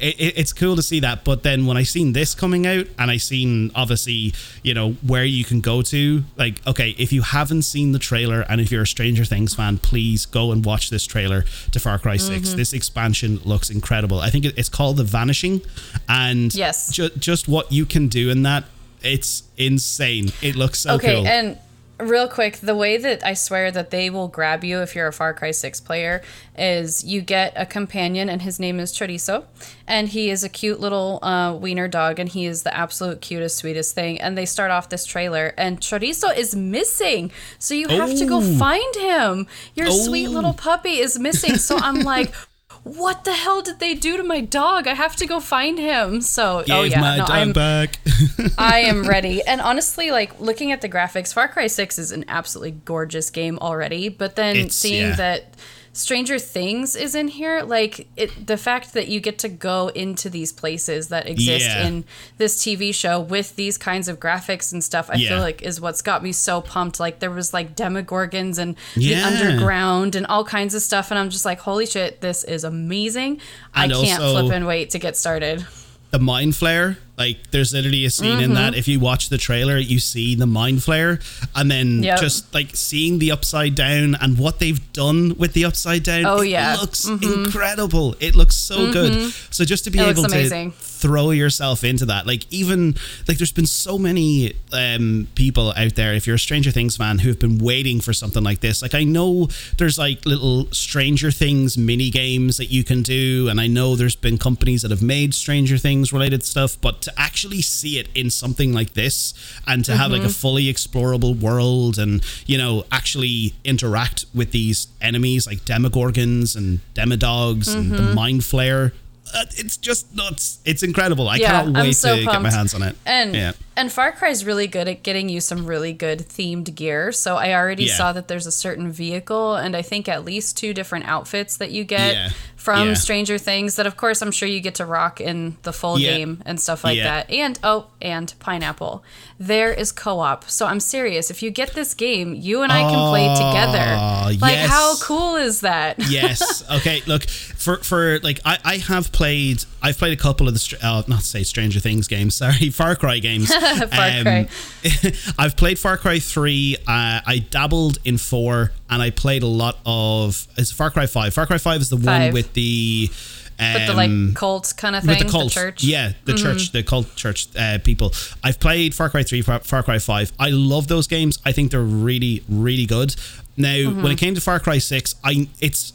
Speaker 2: it, it's cool to see that. But then when I seen this coming out, and I seen obviously you know where you can go to, like okay, if you haven't seen the trailer and if you're a Stranger Things fan, please go and watch this trailer to Far Cry 6
Speaker 1: Mm-hmm.
Speaker 2: This expansion looks incredible. I think it, it's called The Vanishing, and
Speaker 1: Yes.
Speaker 2: ju- just what you can do in that, it's insane. It looks so
Speaker 1: okay,
Speaker 2: cool.
Speaker 1: and real quick, the way that I swear that they will grab you if you're a Far Cry 6 player is you get a companion, and his name is Chorizo, and he is a cute little uh, wiener dog, and he is the absolute cutest, sweetest thing. And they start off this trailer, and Chorizo is missing, so you have to go
Speaker 2: Oh.
Speaker 1: find him. Your sweet
Speaker 2: Oh.
Speaker 1: little puppy is missing, so I'm like. What the hell did they do to my dog? I have to go find him. So,
Speaker 2: Give
Speaker 1: oh yeah,
Speaker 2: my
Speaker 1: no,
Speaker 2: dog
Speaker 1: I'm
Speaker 2: back.
Speaker 1: I am ready. And honestly, like looking at the graphics, Far Cry 6 is an absolutely gorgeous game already. But then
Speaker 2: It's-
Speaker 1: seeing
Speaker 2: yeah.
Speaker 1: that Stranger Things is in here, like it, the fact that you get to go into these places that exist
Speaker 2: Yeah.
Speaker 1: in this TV show with these kinds of graphics and stuff, I
Speaker 2: Yeah.
Speaker 1: feel like is what's got me so pumped. Like there was like Demogorgons and
Speaker 2: Yeah.
Speaker 1: the underground and all kinds of stuff. And I'm just like, holy shit, this is amazing.
Speaker 2: And
Speaker 1: I can't
Speaker 2: also-
Speaker 1: flip and wait to get started.
Speaker 2: The Mind Flayer. Like there's literally a scene in that. Mm-hmm. If you watch the trailer you see the Mind Flayer. And then
Speaker 1: Yep.
Speaker 2: just like seeing the upside down and what they've done with the upside down
Speaker 1: Oh,
Speaker 2: it
Speaker 1: yeah.
Speaker 2: looks mm-hmm. incredible. It looks so good. Mm-hmm. So just to be
Speaker 1: It
Speaker 2: able
Speaker 1: amazing.
Speaker 2: to throw yourself into that. Like even like there's been so many um people out there if you're a stranger things fan who have been waiting for something like this. Like i know there's like little stranger things mini games that you can do and i know there's been companies that have made stranger things related stuff but to actually see it in something like this and to have like a fully explorable world and you know actually interact with these enemies like demogorgons and demodogs and the Mind Flayer Uh, it's just nuts. It's incredible. I
Speaker 1: Yeah,
Speaker 2: cannot wait
Speaker 1: so
Speaker 2: to get my hands on it.
Speaker 1: And
Speaker 2: yeah
Speaker 1: and Far Cry is really good at getting you some really good themed gear. So I already
Speaker 2: Yeah.
Speaker 1: saw that there's a certain vehicle and I think at least two different outfits that you get
Speaker 2: Yeah.
Speaker 1: from
Speaker 2: Yeah.
Speaker 1: Stranger Things that of course I'm sure you get to rock in the full game and stuff like that. And oh, and Pineapple. There is co-op. So I'm serious. If you get this game, you and I can play together. Like
Speaker 2: yes.
Speaker 1: how cool is that?
Speaker 2: yes. Okay. Look, for for like I I have played I've played a couple of the uh, not to say Stranger Things games. Sorry, Far Cry games.
Speaker 1: Far Cry.
Speaker 2: I've played Far Cry three. Uh, I dabbled in four, and I played a lot of. It's Far Cry five. Far Cry five is the one with the. Um,
Speaker 1: With the like cult kind of thing,
Speaker 2: with the cult,
Speaker 1: church. Mm-hmm.
Speaker 2: yeah, the church, the cult church uh, people. I've played Far Cry Three, Far, Far Cry Five. I love those games. I think they're really, really good. Now,
Speaker 1: Mm-hmm.
Speaker 2: when it came to Far Cry Six, I it's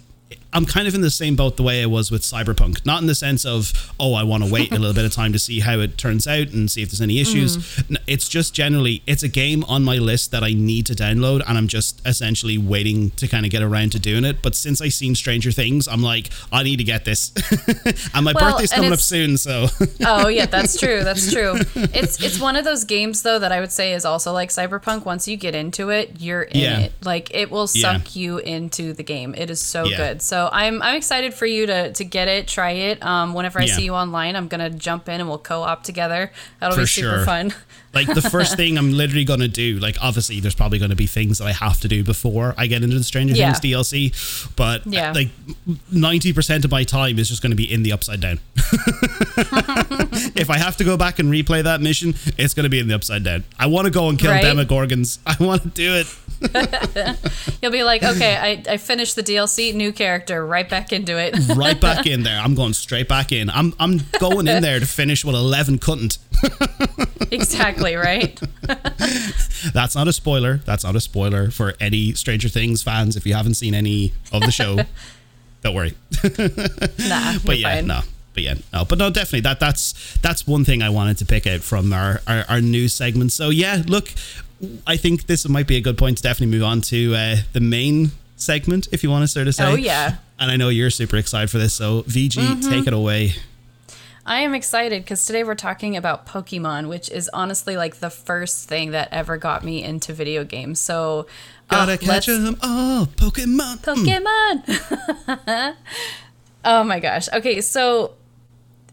Speaker 2: I'm kind of in the same boat the way I was with Cyberpunk. Not in the sense of oh, I want to wait a little bit of time to see how it turns out and see if there's any issues.
Speaker 1: Mm.
Speaker 2: It's just generally it's a game on my list that I need to download, and I'm just essentially waiting to kind of get around to doing it. But since I've seen Stranger Things, I'm like, I need to get this, and my
Speaker 1: Well,
Speaker 2: birthday's
Speaker 1: and
Speaker 2: coming up soon, so.
Speaker 1: Oh yeah, that's true. That's true. It's it's one of those games though that I would say is also like Cyberpunk. Once you get into it, you're in
Speaker 2: Yeah.
Speaker 1: it. Like it will
Speaker 2: Yeah.
Speaker 1: suck you into the game. It is so
Speaker 2: Yeah.
Speaker 1: good. So I'm I'm excited for you to to get it, try it. Um, whenever I
Speaker 2: Yeah.
Speaker 1: see you online, I'm gonna jump in and we'll co-op together. That'll
Speaker 2: For
Speaker 1: be super
Speaker 2: sure.
Speaker 1: fun.
Speaker 2: Like the first thing I'm literally gonna do, like obviously there's probably gonna be things that I have to do before I get into the Stranger
Speaker 1: Yeah.
Speaker 2: Things DLC, but
Speaker 1: Yeah.
Speaker 2: like ninety percent of my time is just gonna be in the Upside Down. if I have to go back and replay that mission, it's gonna be in the Upside Down. I want to go and kill
Speaker 1: Right?
Speaker 2: Demogorgons. I want to do it.
Speaker 1: You'll be like, okay, I, I finished the DLC, new character, right back into it.
Speaker 2: Right back in there. I'm going straight back in. I'm I'm going in there to finish what Eleven couldn't.
Speaker 1: exactly right.
Speaker 2: That's not a spoiler. That's not a spoiler for any Stranger Things fans. If you haven't seen any of the show, don't worry.
Speaker 1: Nah,
Speaker 2: But yeah,
Speaker 1: fine.
Speaker 2: no. But yeah, no. But no, definitely that that's that's one thing I wanted to pick out from our our, our news segment. So yeah, look, I think this might be a good point to definitely move on to uh, the main segment, if you want to sort of say.
Speaker 1: Oh yeah.
Speaker 2: And I know you're super excited for this, so VG,
Speaker 1: Mm-hmm.
Speaker 2: take it away.
Speaker 1: I am excited because today we're talking about Pokemon, which is honestly like the first thing that ever got me into video games. So, uh,
Speaker 2: Gotta catch
Speaker 1: let's-
Speaker 2: all, Pokemon.
Speaker 1: Pokemon. oh my gosh. Okay, so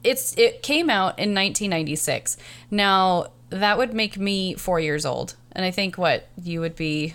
Speaker 1: it's it came out in 1996. Now that would make me four years old, and I think what you would be.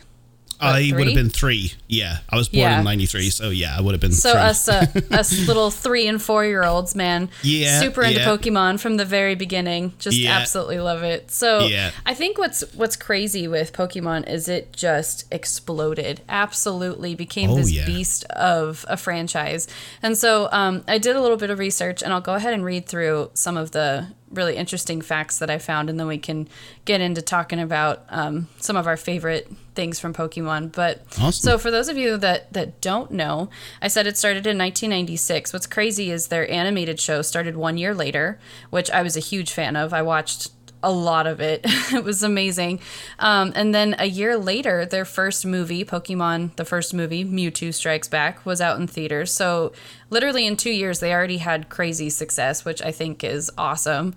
Speaker 2: I would have been three. Yeah, I was born
Speaker 1: Yeah.
Speaker 2: in '93, so yeah, I would have been.
Speaker 1: So
Speaker 2: three.
Speaker 1: us, uh, us little three and four year olds, man,
Speaker 2: Yeah,
Speaker 1: super into
Speaker 2: yeah.
Speaker 1: Pokemon from the very beginning. Just
Speaker 2: Yeah.
Speaker 1: absolutely love it. So. I think what's what's crazy with Pokemon is it just exploded. Absolutely became
Speaker 2: Oh,
Speaker 1: this beast of a franchise. And so um, I did a little bit of research, and I'll go ahead and read through some of the really interesting facts that I found, and then we can get into talking about um, some of our favorite things from Pokemon. But
Speaker 2: Awesome.
Speaker 1: so for those of you that that don't know, I said it started in 1996. What's crazy is their animated show started one year later, which I was a huge fan of. I watched a lot of it. it was amazing. Um, and then a year later, their first movie, Pokemon, the first movie, Mewtwo Strikes Back, was out in theaters. So literally in two years, they already had crazy success, which I think is awesome.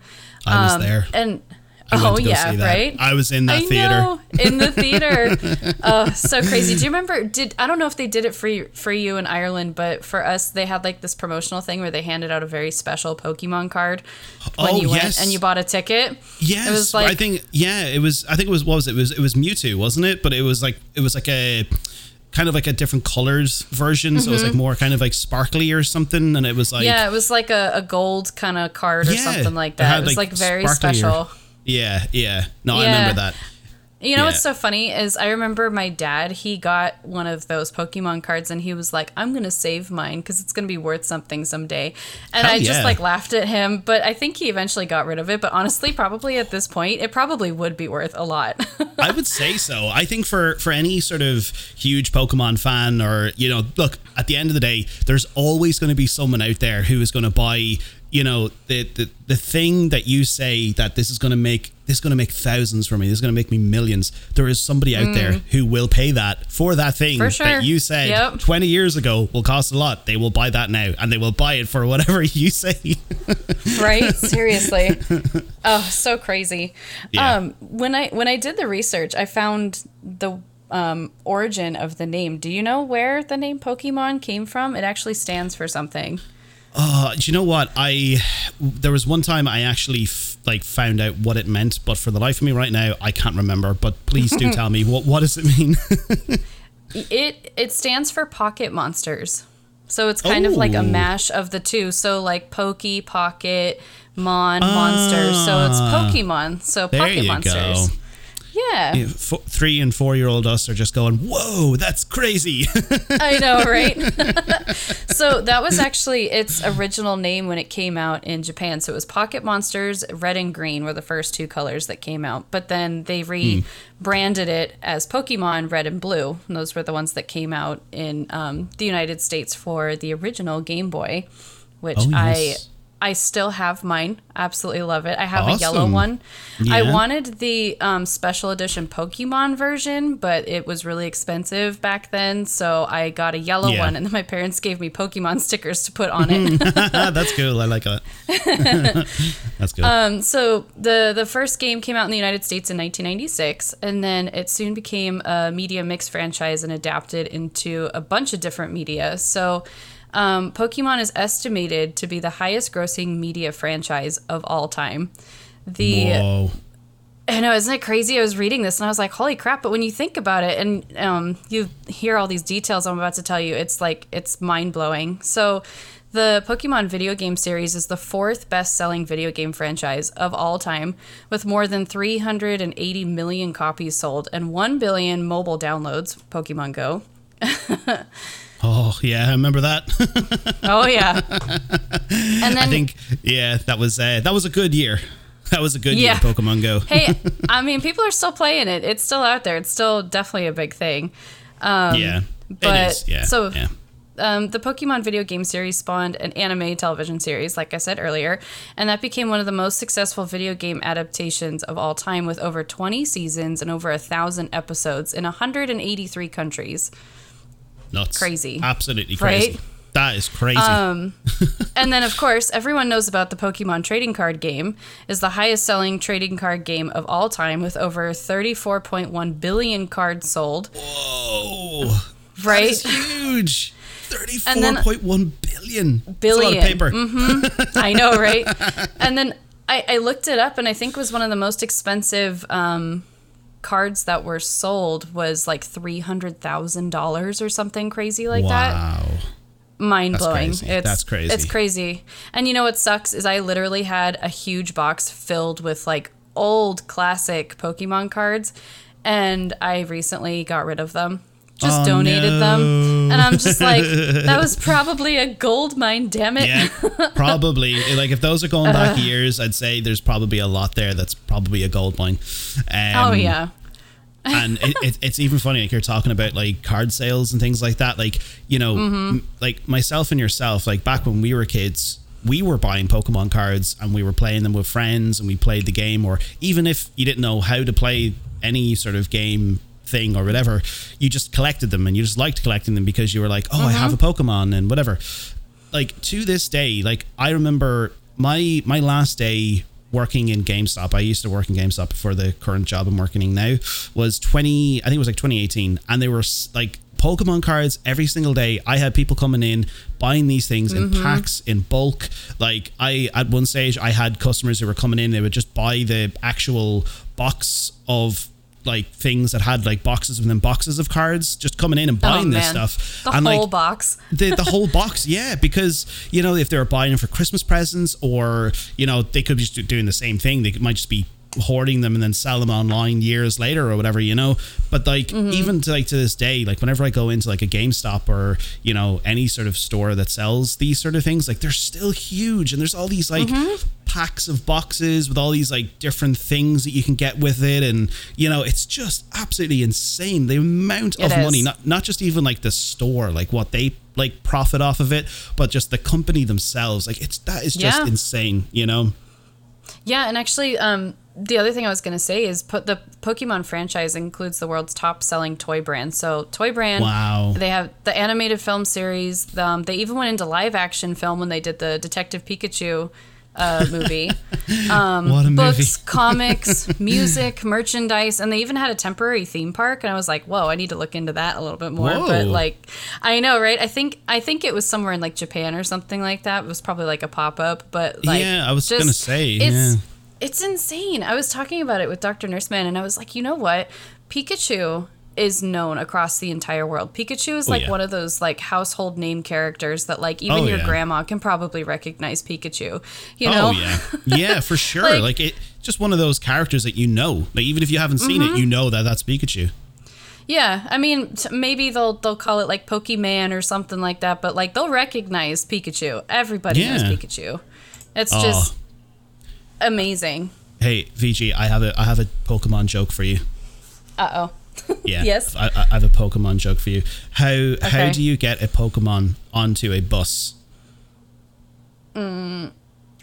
Speaker 2: I was
Speaker 1: Um,
Speaker 2: there.
Speaker 1: And
Speaker 2: I
Speaker 1: oh yeah, right.
Speaker 2: I was in that
Speaker 1: I
Speaker 2: theater.
Speaker 1: know, in the theater. oh, so crazy. Do you remember? Did I don't know if they did it for you, for you in Ireland, but for us, they had like this promotional thing where they handed out a very special Pokemon card when
Speaker 2: Oh,
Speaker 1: you went
Speaker 2: yes.
Speaker 1: and you bought a ticket.
Speaker 2: Yes,
Speaker 1: it was like
Speaker 2: I think yeah, it was. I think it was what was it? it was it was Mewtwo, wasn't it? But it was like it was like a kind of like a different colors version. So it was like more kind of like sparkly or something, and it was like
Speaker 1: Mm-hmm. yeah, it was like a, a gold kind of card or
Speaker 2: Yeah,
Speaker 1: something like
Speaker 2: it
Speaker 1: that.
Speaker 2: had,
Speaker 1: It was
Speaker 2: like,
Speaker 1: like, very special.
Speaker 2: Yeah, yeah. No, I remember that.
Speaker 1: You know what's so funny is I remember my dad, he got one of those Pokemon cards and he was like, I'm going to save mine because it's going to be worth something someday. And
Speaker 2: Hell
Speaker 1: I just like laughed at him, but I think he eventually got rid of it. But honestly, probably at this point, it probably would be worth a lot.
Speaker 2: I would say so. I think for for any sort of huge Pokemon fan, or you know, look at the end of the day, there's always going to be someone out there who is going to buy. You know, the, the the thing that you say that this is going to make this is going to make thousands for me. This is going to make me millions. There is somebody out there who will pay that for that thing
Speaker 1: Mm. For sure.
Speaker 2: that you said
Speaker 1: Yep.
Speaker 2: 20 years ago will cost a lot. They will buy that now, and they will buy it for whatever you say.
Speaker 1: right? Seriously. Oh, so crazy.
Speaker 2: Yeah.
Speaker 1: Um, when I when I did the research, I found the um, origin of the name. Do you know where the name Pokemon came from? It actually stands for something.
Speaker 2: Uh, do you know what? I there was one time I actually f- like found out what it meant, but for the life of me right now, I can't remember. But please do tell me what what does it mean?
Speaker 1: It it stands for pocket monsters. So it's kind of like a
Speaker 2: Oh.
Speaker 1: mash of the two. So like Pokey, Pocket, Mon, Monster. So it's Pokemon. So
Speaker 2: Ah. there
Speaker 1: pocket
Speaker 2: you
Speaker 1: monsters.
Speaker 2: go.
Speaker 1: Yeah.
Speaker 2: F- three and four year old us are just going, "Whoa, that's crazy!"
Speaker 1: I know, right? so that was actually its original name when it came out in Japan. So it was Pocket Monsters Red and Green were the first two colors that came out. But then they rebranded it as Pokemon Red and Blue. And those were the ones that came out in um, the United States for the original Game Boy, which
Speaker 2: Oh, yes.
Speaker 1: I still have mine. Absolutely love it. I have a yellow
Speaker 2: Awesome.
Speaker 1: one. I wanted the um, special edition Pokemon version, but it was really expensive back then. So I got a yellow
Speaker 2: Yeah.
Speaker 1: one, and then my parents gave me Pokemon stickers to put on it.
Speaker 2: that's cool. I like that. that's good.
Speaker 1: um, so the the first game came out in the United States in 1996, and then it soon became a media mix franchise and adapted into a bunch of different media. So. Um, Pokemon is estimated to be the highest grossing media franchise of all time. The
Speaker 2: Whoa.
Speaker 1: I know, isn't it crazy? I was reading this and I was like, holy crap. But when you think about it and um, you hear all these details I'm about to tell you, it's like, it's mind blowing. So, the Pokemon video game series is the fourth best selling video game franchise of all time, with more than 380 million copies sold and 1 billion mobile downloads. Pokemon Go.
Speaker 2: Oh yeah, I remember that.
Speaker 1: Oh, yeah. and then,
Speaker 2: I think yeah, that was uh, that was a good year. That was a good
Speaker 1: Yeah.
Speaker 2: year, Pokemon Go.
Speaker 1: hey, I mean, people are still playing it. It's still out there. It's still definitely a big thing. Um,
Speaker 2: yeah,
Speaker 1: but-
Speaker 2: it is. Yeah,
Speaker 1: so-
Speaker 2: yeah.
Speaker 1: um, the Pokemon video game series spawned an anime television series, like I said earlier, and that became one of the most successful video game adaptations of all time, with over 20 seasons and over a thousand episodes in 183 countries.
Speaker 2: Nuts,
Speaker 1: crazy.
Speaker 2: absolutely crazy.
Speaker 1: Right?
Speaker 2: That is crazy.
Speaker 1: Um, And then, of course, everyone knows about the Pokemon trading card game is the highest selling trading card game of all time, with over 34.1 billion cards sold.
Speaker 2: Whoa,
Speaker 1: Right?
Speaker 2: huge.
Speaker 1: And then-
Speaker 2: Thirty-four point one billion.
Speaker 1: Billion.
Speaker 2: That's a lot of paper.
Speaker 1: I know, right? and then I, I looked it up, and I think it was one of the most expensive um, cards that were sold was like three hundred thousand dollars or something crazy like that.
Speaker 2: wow.
Speaker 1: Mind blowing.
Speaker 2: crazy.
Speaker 1: It's
Speaker 2: That's crazy.
Speaker 1: It's crazy. And you know what sucks is I literally had a huge box filled with like old classic Pokemon cards, and I recently got rid of them. Just
Speaker 2: Oh,
Speaker 1: donated them, and I'm just like, that was probably a gold mine. Damn it.
Speaker 2: Yeah, probably. Like if those are going back years, I'd say there's probably a lot there that's probably a gold mine. Um,
Speaker 1: oh yeah.
Speaker 2: and it, it, it's even funny like you're talking about like card sales and things like that like you know
Speaker 1: Mm-hmm.
Speaker 2: m- like myself and yourself like back when we were kids we were buying pokemon cards and we were playing them with friends and we played the game or even if you didn't know how to play any sort of game thing or whatever you just collected them and you just liked collecting them because you were like oh i have a
Speaker 1: Mm-hmm.
Speaker 2: pokemon and whatever like to this day like i remember my my last day working in GameStop, I used to work in GameStop before the current job I'm working in now, was 20, I think it was like 2018. And they were like Pokemon cards every single day. I had people coming in buying these things in packs, in bulk. Like I, at one stage, I had customers who were coming in, they would just buy the actual box of like things that had like boxes within boxes of cards, just coming in and oh, buying this
Speaker 1: Oh, man.
Speaker 2: stuff.
Speaker 1: The
Speaker 2: and
Speaker 1: whole
Speaker 2: like,
Speaker 1: box.
Speaker 2: the the whole box, yeah, because you know if they were buying them for Christmas presents, or you know they could be just doing the same thing. They might just be hoarding them and then sell them online years later or whatever, you know. But like even to like to this day, like whenever I go into like a GameStop or you know any sort of store that sells these sort of things, like they're still huge, and there's all these like. packs of boxes with all these like different things that you can get with it and you know it's just absolutely insane the amount
Speaker 1: It
Speaker 2: of
Speaker 1: is.
Speaker 2: money not not just even like the store like what they like profit off of it but just the company themselves like it's that is just
Speaker 1: Yeah.
Speaker 2: insane you know
Speaker 1: Yeah, and actually, um, the other thing I was going to say is put the Pokemon franchise includes the world's top selling toy brand. So Toy Brand,
Speaker 2: Wow.
Speaker 1: they have the animated film series. Um, they even went into live action film when they did the Detective Pikachu uh, movie.
Speaker 2: what a
Speaker 1: Books, comics, music, merchandise, and they even had a temporary theme park. And I was like, whoa, I need to look into that a little bit more.
Speaker 2: Whoa.
Speaker 1: But like, I know, right? I think I think it was somewhere in like Japan or something like that. It was probably like a pop up, but like,
Speaker 2: Yeah, I was
Speaker 1: just-
Speaker 2: gonna say,
Speaker 1: it's
Speaker 2: yeah.
Speaker 1: It's insane. I was talking about it with Dr. Nurseman, and I was like, you know what? Pikachu is known across the entire world. Pikachu is
Speaker 2: Oh,
Speaker 1: like
Speaker 2: yeah.
Speaker 1: one of those like household name characters that like even
Speaker 2: Oh,
Speaker 1: your
Speaker 2: yeah.
Speaker 1: grandma can probably recognize Pikachu. You know?
Speaker 2: oh yeah yeah for sure
Speaker 1: Like-
Speaker 2: like, it just one of those characters that you know like even if you haven't seen
Speaker 1: Mm-hmm.
Speaker 2: it you know that that's pikachu
Speaker 1: Yeah, I mean, t- maybe they'll they'll call it like Pokemon or something like that, but like they'll recognize Pikachu. Everybody knows Pikachu. It's
Speaker 2: Oh.
Speaker 1: just amazing.
Speaker 2: hey vg i have a i have a pokemon joke for you
Speaker 1: Uh oh.
Speaker 2: yeah
Speaker 1: Yes.
Speaker 2: I, I have a pokemon joke for you how how do you get a pokemon onto a bus Mm,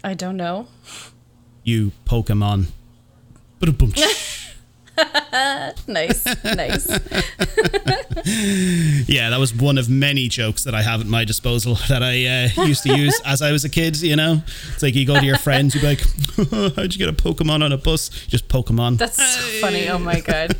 Speaker 1: I don't know.
Speaker 2: you pokemon.
Speaker 1: Nice, nice.
Speaker 2: yeah that was one of many jokes that i have at my disposal that i uh, used to use as i was a kid you know it's like you go to your friends you're like how'd you get a pokemon on a bus just pokemon
Speaker 1: That's so funny. Oh my god.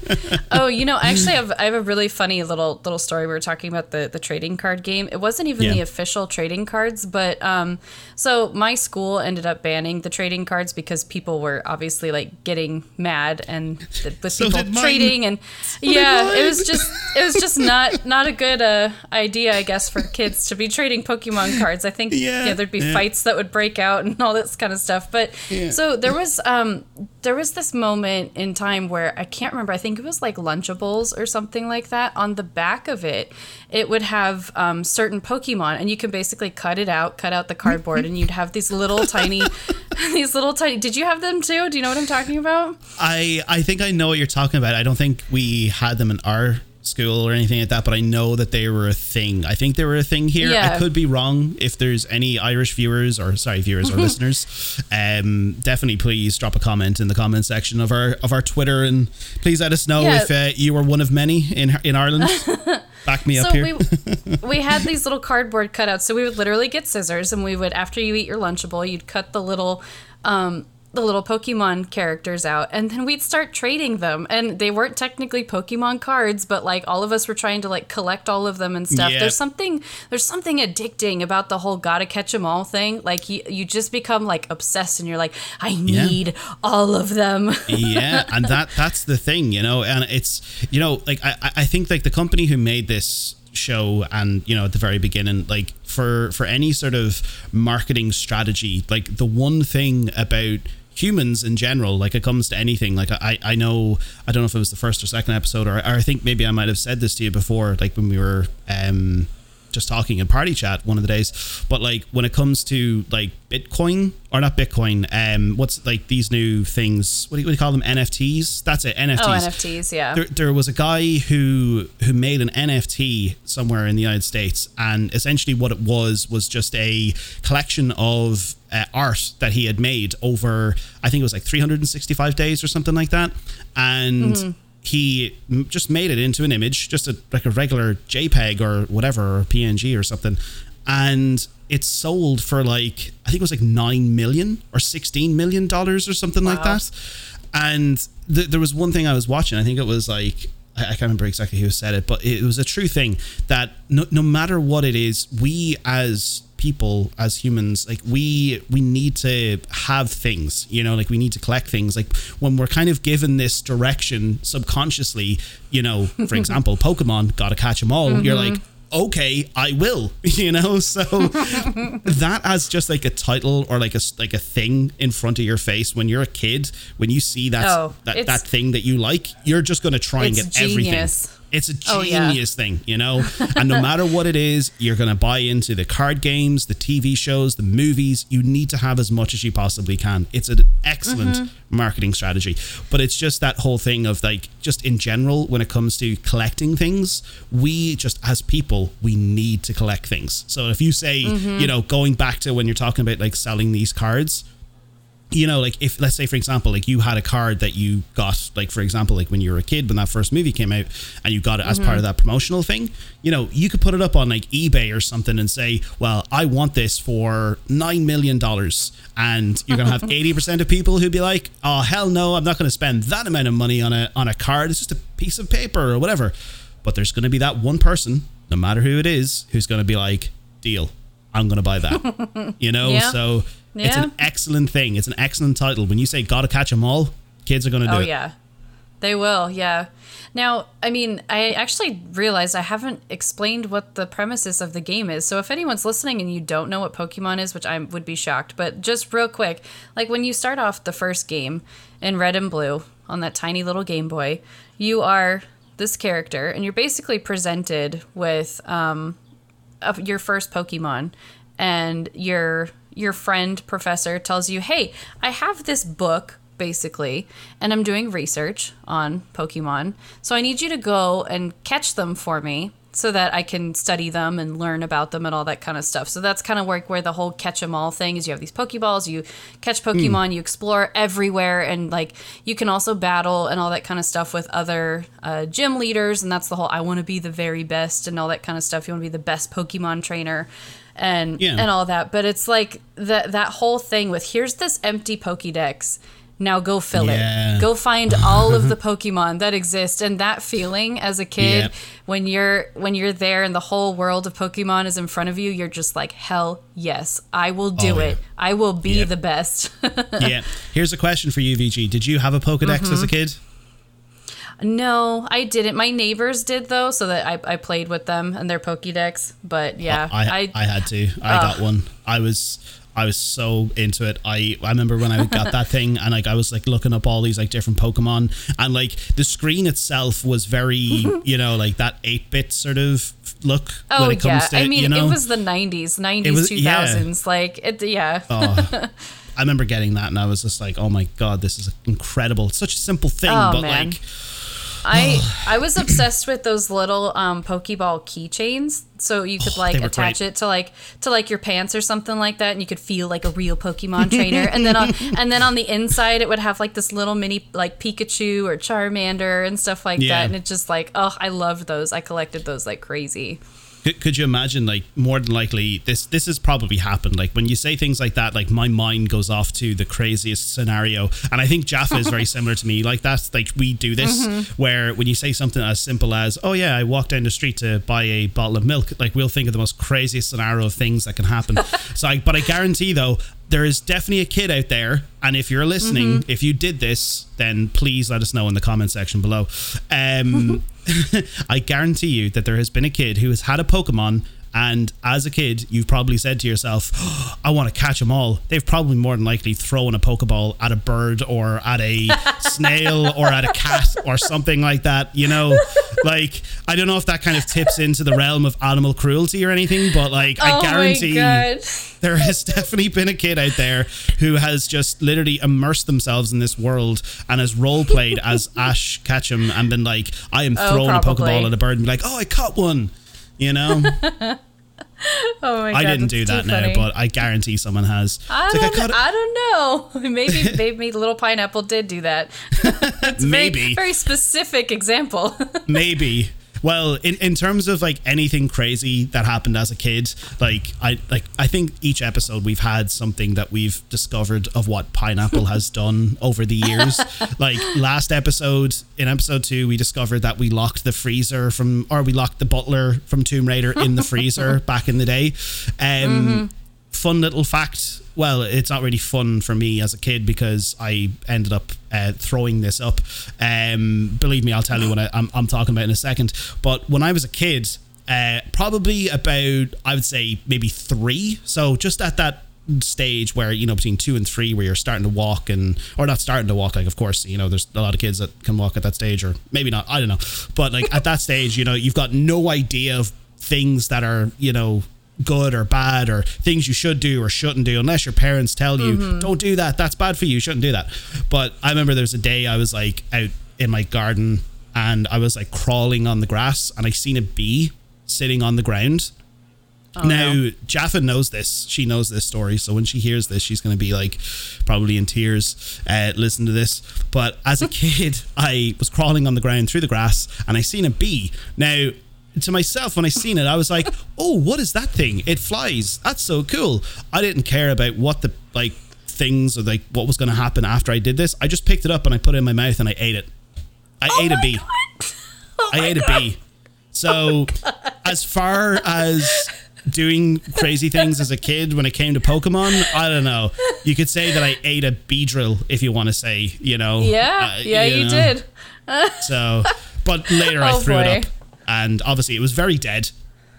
Speaker 1: Oh, you know, I actually, I have, I have a really funny little little story. We were talking about the the trading card game. It wasn't even
Speaker 2: Yeah.
Speaker 1: the official trading cards, but um, so my school ended up banning the trading cards because people were obviously like getting mad and th- with
Speaker 2: So
Speaker 1: people
Speaker 2: mine.
Speaker 1: trading and yeah, it was just it was just not not a good uh, idea, I guess, for kids to be trading Pokemon cards. I think
Speaker 2: Yeah,
Speaker 1: yeah, there'd be
Speaker 2: yeah.
Speaker 1: fights that would break out and all this kind of stuff. But
Speaker 2: Yeah.
Speaker 1: so there was um there was this moment in time where I can't remember. I think it was like Lunchables or something like that. On the back of it, it would have um, certain Pokemon, and you can basically cut it out, cut out the cardboard, and you'd have these little tiny, these little tiny. Did you have them too? Do you know what I'm talking about?
Speaker 2: I I think I know what you're talking about. I don't think we had them in our school or anything like that, but I know that they were a thing. I think they were a thing here. I could be wrong. If there's any Irish viewers or sorry viewers or listeners, um, definitely please drop a comment in the comment section of our of our Twitter and please let us know
Speaker 1: Yeah.
Speaker 2: if uh, you were one of many in in Ireland. Back me up
Speaker 1: so
Speaker 2: here.
Speaker 1: we we had these little cardboard cutouts. So we would literally get scissors, and we would after you eat your Lunchable, you'd cut the little. Um, the little Pokemon characters out, and then we'd start trading them. And they weren't technically Pokemon cards, but like all of us were trying to like collect all of them and stuff.
Speaker 2: Yeah.
Speaker 1: There's something there's something addicting about the whole gotta catch them all thing. Like you you just become like obsessed, and you're like, I
Speaker 2: Yeah.
Speaker 1: need all of them.
Speaker 2: yeah and that that's the thing you know and it's you know like I- I think like the company who made this show and you know at the very beginning like for for any sort of marketing strategy like the one thing about humans in general like it comes to anything. Like i i know i don't know if it was the first or second episode or, or i think maybe i might have said this to you before like when we were um just talking in party chat one of the days but like when it comes to like bitcoin or not bitcoin um what's like these new things what do you, what do you call them nfts that's it nfts
Speaker 1: Oh, NFTs, yeah.
Speaker 2: there, there was a guy who who made an NFT somewhere in the United States, and essentially what it was was just a collection of uh, art that he had made over, I think it was like 365 days or something like that, and.
Speaker 1: Mm-hmm.
Speaker 2: He just made it into an image, just a like a regular JPEG or whatever, or PNG or something, and it sold for like I think it was like nine million or sixteen million dollars or something like that. And th- there was one thing I was watching. I think it was like I, I can't remember exactly who said it, but it was a true thing that no, no matter what it is, we as people as humans like we we need to have things you know like we need to collect things. Like when we're kind of given this direction subconsciously you know for example pokemon gotta catch them all you're mm-hmm. like okay i will you know so that as just like a title or like a like a thing in front of your face when you're a kid when you see that
Speaker 1: Oh,
Speaker 2: that, that thing that you like you're just going to try and get everything
Speaker 1: genius.
Speaker 2: It's a
Speaker 1: Oh, yeah.
Speaker 2: genius thing you know and no matter what it is you're going to buy into the card games the tv shows the movies you need to have as much as you possibly can it's an excellent
Speaker 1: Mm-hmm.
Speaker 2: marketing strategy but it's just that whole thing of like just in general when it comes to collecting things we just as people we need to collect things so if you say
Speaker 1: Mm-hmm.
Speaker 2: you know going back to when you're talking about like selling these cards you know, like if let's say for example, like you had a card that you got, like for example, like when you were a kid when that first movie came out, and you got it as part of mm-hmm. that promotional thing, you know, you could put it up on like eBay or something and say, well, I want this for nine million dollars, and you're gonna have eighty percent of people who'd be like, oh hell no, I'm not gonna spend that amount of money on a on a card. It's just a piece of paper or whatever. But there's gonna be that one person, no matter who it is, who's gonna be like, deal, I'm gonna buy that. you know,
Speaker 1: Yeah.
Speaker 2: so. It's an excellent thing. It's an excellent title. When you say "Gotta catch 'em all," kids are gonna do
Speaker 1: Oh
Speaker 2: it.
Speaker 1: yeah, they will. Yeah. Now, I mean, I actually realized I haven't explained what the premises of the game is. So if anyone's listening and you don't know what Pokemon is, which I would be shocked, but just real quick, like when you start off the first game in Red and Blue on that tiny little Game Boy, you are this character, and you're basically presented with um, of your first Pokemon, and your your friend professor tells you, "Hey, I have this book." Basically, and I'm doing research on Pokemon. So I need you to go and catch them for me so that I can study them and learn about them and all that kind of stuff. So that's kind of where, where the whole catch 'em all thing is. You have these Pokeballs, you catch Pokemon, you explore everywhere, and like you can also battle and all that kind of stuff with other uh, gym leaders. And that's the whole I want to be the very best and all that kind of stuff. You want to be the best Pokemon trainer and
Speaker 2: Yeah.
Speaker 1: and all that. But it's like that that whole thing with here's this empty Pokédex. Now go fill
Speaker 2: Yeah.
Speaker 1: it. Go find all of the Pokemon that exist, and that feeling as a kid
Speaker 2: Yep.
Speaker 1: when you're when you're there and the whole world of Pokemon is in front of you, you're just like, hell yes, I will do
Speaker 2: Oh, yeah.
Speaker 1: it. I will be
Speaker 2: Yep.
Speaker 1: the best.
Speaker 2: yeah. Here's a question for you, VG. Did you have a Pokedex
Speaker 1: Mm-hmm.
Speaker 2: as a kid?
Speaker 1: No, I didn't. My neighbors did though, so that I, I played with them and their Pokédex. But yeah,
Speaker 2: I, I, had to. I got one. I was I was so into it. I I remember when I got that thing and like I was like looking up all these like different Pokemon and like the screen itself was very you know like that eight bit sort of look
Speaker 1: oh
Speaker 2: when it
Speaker 1: yeah,
Speaker 2: comes to
Speaker 1: I mean
Speaker 2: you know.
Speaker 1: it was the '90s, '90s, 2000s. Like it, yeah.
Speaker 2: Oh, I remember getting that and I was just like, oh my god, this is incredible. It's such a simple thing,
Speaker 1: Oh,
Speaker 2: but
Speaker 1: man.
Speaker 2: like
Speaker 1: I I was obsessed with those little um, Pokeball keychains. So you could like
Speaker 2: Oh, they
Speaker 1: attach
Speaker 2: great.
Speaker 1: it to like to like your pants or something like that, and you could feel like a real Pokemon trainer. and then on and then on the inside, it would have like this little mini like Pikachu or Charmander and stuff like
Speaker 2: Yeah.
Speaker 1: that. And it just like oh, I loved those. I collected those like crazy.
Speaker 2: Could, could you imagine, like, more than likely, this this has probably happened. Like, when you say things like that, like, my mind goes off to the craziest scenario. And I think Jaffa is very similar to me. Like, that's like, we do this mm-hmm. where when you say something as simple as, oh, yeah, I walked down the street to buy a bottle of milk, like, we'll think of the most craziest scenario of things that can happen. so, I, but I guarantee, though, there is definitely a kid out there, and if you're listening, if you did this, then please let us know in the comment section below. Um, I guarantee you that there has been a kid who has had a Pokemon, and as a kid, you've probably said to yourself, "Oh, "I want to catch them all." They've probably more than likely thrown a Pokeball at a bird or at a snail or at a cat or something like that. You know, like I don't know if that kind of tips into the realm of animal cruelty or anything, but like I
Speaker 1: oh
Speaker 2: guarantee there has definitely been a kid out there who has just literally immersed themselves in this world and has role played as Ash Ketchum and been like, I am
Speaker 1: Oh,
Speaker 2: throwing a. Pokeball at a bird and be like, oh, I caught one. You know,
Speaker 1: Oh my god.
Speaker 2: I didn't do that now, but I guarantee someone has.
Speaker 1: I
Speaker 2: It's
Speaker 1: don't,
Speaker 2: caught a-
Speaker 1: I don't know. Maybe maybe Little Pineapple did do that. It's a very-
Speaker 2: Maybe.
Speaker 1: very specific example.
Speaker 2: maybe well in, in terms of like anything crazy that happened as a kid like i like i think each episode we've had something that we've discovered of what pineapple has done over the years. Like last episode in episode two we discovered that we locked the freezer from or we locked the butler from tomb raider in the freezer back in the day. Um fun little fact. Well, it's not really fun for me as a kid because I ended up uh, throwing this up. Um, believe me, I'll tell you what I, I'm, I'm talking about in a second. But when I was a kid, uh, probably about I would say maybe three. So just at that stage where you know between two and three where you're starting to walk and or not starting to walk like of course you know there's a lot of kids that can walk at that stage or maybe not i don't know but like at that stage you know you've got no idea of things that are you know good or bad or things you should do or shouldn't do unless your parents tell you don't do that that's bad for you you shouldn't do that but i remember there was a day i was like out in my garden and i was like crawling on the grass and i seen a bee sitting on the ground now
Speaker 1: no.
Speaker 2: Jaffa knows this. She knows this story. So when she hears this, she's going to be like, probably in tears. Uh, listen to this. But as a kid, I was crawling on the ground through the grass, and I seen a bee. Now, to myself, when I seen it, I was like, "Oh, what is that thing? It flies. That's so cool." I didn't care about what the like things or like what was going to happen after I did this. I just picked it up and I put it in my mouth and I ate it. I ate a bee.
Speaker 1: Oh
Speaker 2: I ate a bee. So, as far as doing crazy things as a kid when it came to Pokemon, I don't know. You could say that I ate a Beedrill if you want to say, you know.
Speaker 1: Yeah,
Speaker 2: uh,
Speaker 1: yeah, you,
Speaker 2: know.
Speaker 1: did.
Speaker 2: So, but later I
Speaker 1: Oh,
Speaker 2: threw it up, and obviously it was very dead,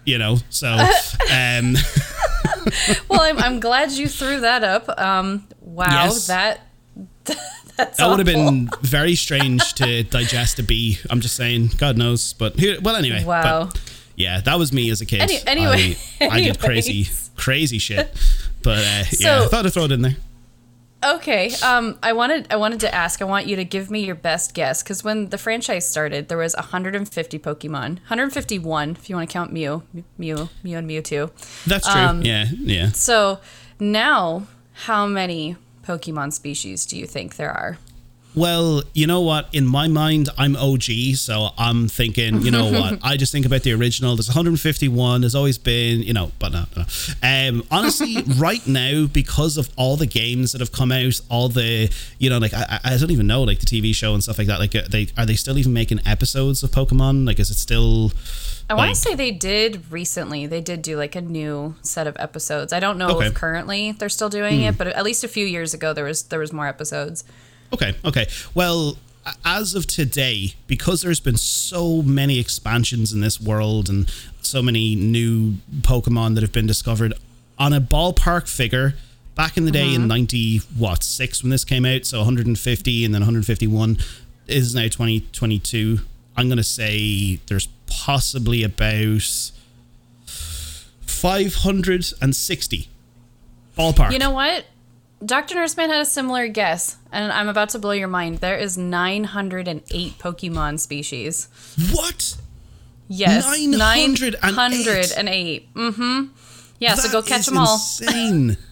Speaker 2: you know. So, um,
Speaker 1: Well, I'm, I'm glad you threw that up. Um, wow,
Speaker 2: Yes.
Speaker 1: that that's
Speaker 2: that would have been very strange to digest a bee. I'm just saying, God knows. But well, anyway.
Speaker 1: Wow.
Speaker 2: yeah, that was me as a kid.
Speaker 1: Any- anyway-
Speaker 2: I, I did crazy, crazy shit. But uh, yeah, I thought I'd throw it in there.
Speaker 1: Okay. Um, I wanted I wanted to ask. I want you to give me your best guess because when the franchise started, there was 150 Pokemon, 151 if you want to count Mew, Mew, Mew and Mewtwo.
Speaker 2: That's true.
Speaker 1: Um,
Speaker 2: yeah, yeah.
Speaker 1: So now, how many Pokemon species do you think there are?
Speaker 2: Well, you know what? In my mind, I'm OG, so I'm thinking, you know what? I just think about the original. There's 151. There's always been, you know, but no, no. Um, honestly, right now, because of all the games that have come out, all the, you know, like I, I don't even know, like the TV show and stuff like that. Like, uh, they are they still even making episodes of Pokemon? Like, is it still?
Speaker 1: I want
Speaker 2: Like-
Speaker 1: to say they did recently. They did do like a new set of episodes. I don't know
Speaker 2: Okay. Hmm.
Speaker 1: if currently they're still doing it, but at least a few years ago there was there was more episodes.
Speaker 2: Okay, okay. Well, as of today, because there's been so many expansions in this world and so many new Pokemon that have been discovered, on a ballpark figure, back in the day in mm-hmm. 90, what, 6 when this came out, so 150 and then 151 is now 2022. I'm going to say there's possibly about 560 ballpark.
Speaker 1: You know what? Dr. Nurseman had a similar guess, and I'm about to blow your mind. There is 908 Pokemon species.
Speaker 2: what?
Speaker 1: Yes,
Speaker 2: 908?
Speaker 1: 908. Mm-hmm. Yeah, so go catch them all.
Speaker 2: Insane.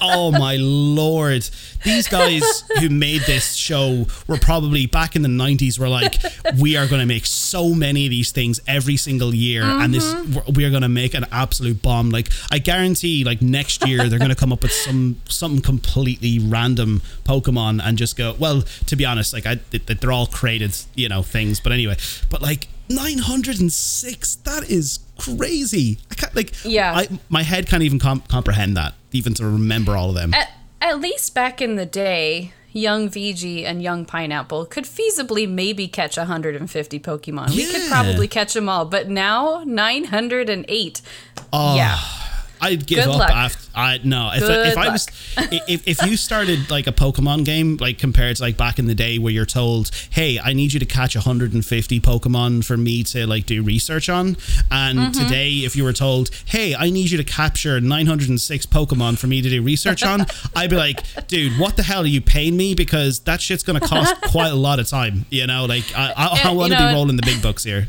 Speaker 2: oh my lord. These guys who made this show were probably back in the 90s were like we are going to make so many of these things every single year mm-hmm. and this we are going to make an absolute bomb. Like i guarantee like next year they're going to come up with some something completely random pokemon and just go well to be honest like i they're all created you know things. But anyway but like 906 that is crazy i can't like
Speaker 1: yeah
Speaker 2: I, my head can't even comp- comprehend that even to remember all of them
Speaker 1: at, at least back in the day young VG and young Pineapple could feasibly maybe catch 150 Pokemon. Yeah. We could probably catch them all, but now 908.
Speaker 2: Oh, ah. yeah. I'd give Good up luck. after. I no. If, if I was, if, if you started like a Pokemon game, like compared to like back in the day, where you're told, "Hey, I need you to catch 150 Pokemon for me to like do research on," and mm-hmm. today, if you were told, "Hey, I need you to capture 906 Pokemon for me to do research on," I'd be like, "Dude, what the hell are you paying me? Because that shit's gonna cost quite a lot of time. You know, like I, I, I want to be rolling the big bucks here."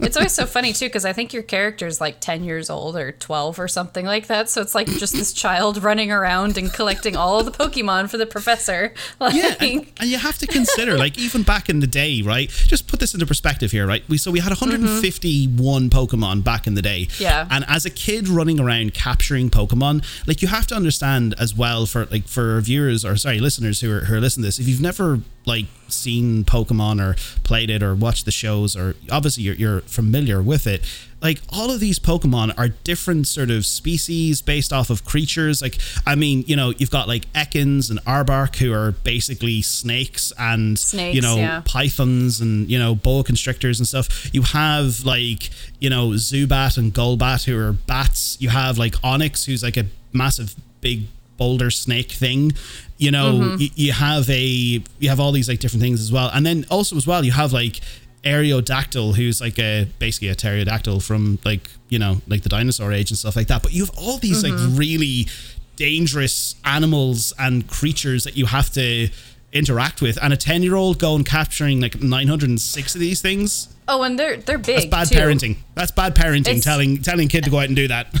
Speaker 1: It's always so funny too because I think your character is like 10 years old or 12 or something like that. So it's like just this child running around and collecting all the Pokemon for the professor.
Speaker 2: Like, yeah, and, and, you have to consider like even back in the day, right? Just put this into perspective here, right? We so we had 151 mm-hmm. Pokemon back in the day.
Speaker 1: Yeah.
Speaker 2: And as a kid running around capturing Pokemon, like you have to understand as well for like for viewers or sorry listeners who are who are listening to this, if you've never like seen Pokemon or played it or watched the shows or obviously you're, you're familiar with it like all of these Pokemon are different sort of species based off of creatures. Like, I mean, you know, you've got like Ekans and Arbok who are basically snakes and,
Speaker 1: snakes,
Speaker 2: you know,
Speaker 1: yeah.
Speaker 2: pythons and, you know, boa constrictors and stuff. You have like, you know, Zubat and Golbat who are bats. You have like Onix who's like a massive big boulder snake thing you know mm-hmm. you, you have a you have all these like different things as well and then also as well you have like Aerodactyl, who's like a basically a pterodactyl from like you know like the dinosaur age and stuff like that. But you have all these mm-hmm. like really dangerous animals and creatures that you have to interact with, and a ten year old going capturing like nine hundred and six of these things.
Speaker 1: Oh, and they're they're big.
Speaker 2: That's bad
Speaker 1: too.
Speaker 2: parenting. That's bad parenting. It's, telling telling kid to go out and do that.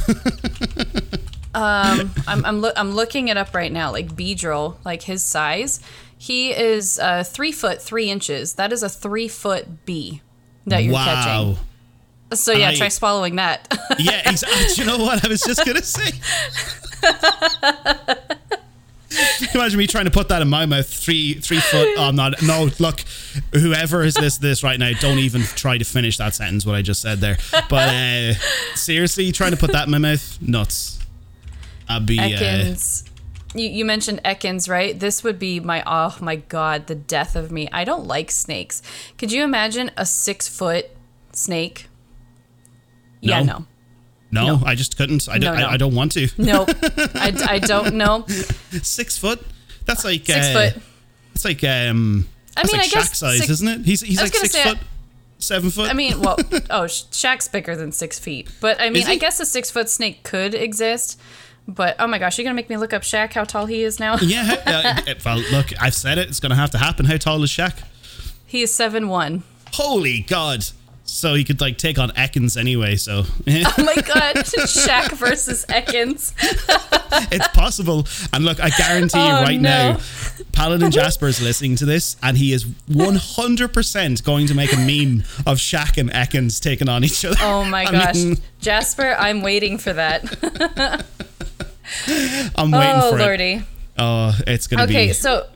Speaker 1: um, I'm I'm, lo- I'm looking it up right now. Like Beedrill, like his size, he is uh, three foot three inches. That is a three foot bee that you're wow. catching. So yeah, I, try swallowing that.
Speaker 2: yeah, exactly. You know what I was just gonna say? imagine me trying to put that in my mouth? Three three foot. Oh, I'm not. No, look, whoever is this this right now, don't even try to finish that sentence. What I just said there. But uh, seriously, trying to put that in my mouth, nuts. I'd be.
Speaker 1: Ekans. Uh, you, you mentioned Ekans, right? This would be my oh my god, the death of me. I don't like snakes. Could you imagine a six foot snake?
Speaker 2: No.
Speaker 1: Yeah, no.
Speaker 2: No, no, I just couldn't. I, no, no. I, I, don't want to.
Speaker 1: No, I, I don't know.
Speaker 2: Six foot? That's like
Speaker 1: six uh, foot.
Speaker 2: It's like um. I mean, like I guess size, is isn't it? He's he's like six foot. seven foot.
Speaker 1: I mean, well, oh, Shaq's bigger than six feet, but I mean, I guess a six foot snake could exist. But oh my gosh, you're gonna make me look up Shaq how tall he is now.
Speaker 2: yeah. Uh, well, look, I've said it. It's gonna have to happen. How tall is Shaq?
Speaker 1: He is seven one.
Speaker 2: Holy God! So he could like take on Ekans anyway. So.
Speaker 1: oh my God, Shaq versus Ekans.
Speaker 2: it's possible. And look, I guarantee you oh, right no. now, Paladin Jasper is listening to this, and he is 100% going to make a meme of Shaq and Ekans taking on each other.
Speaker 1: Oh my I gosh, mean, Jasper, I'm waiting for that.
Speaker 2: I'm waiting
Speaker 1: oh,
Speaker 2: for
Speaker 1: Lordy.
Speaker 2: it. Oh, it's gonna
Speaker 1: okay,
Speaker 2: be.
Speaker 1: Okay, so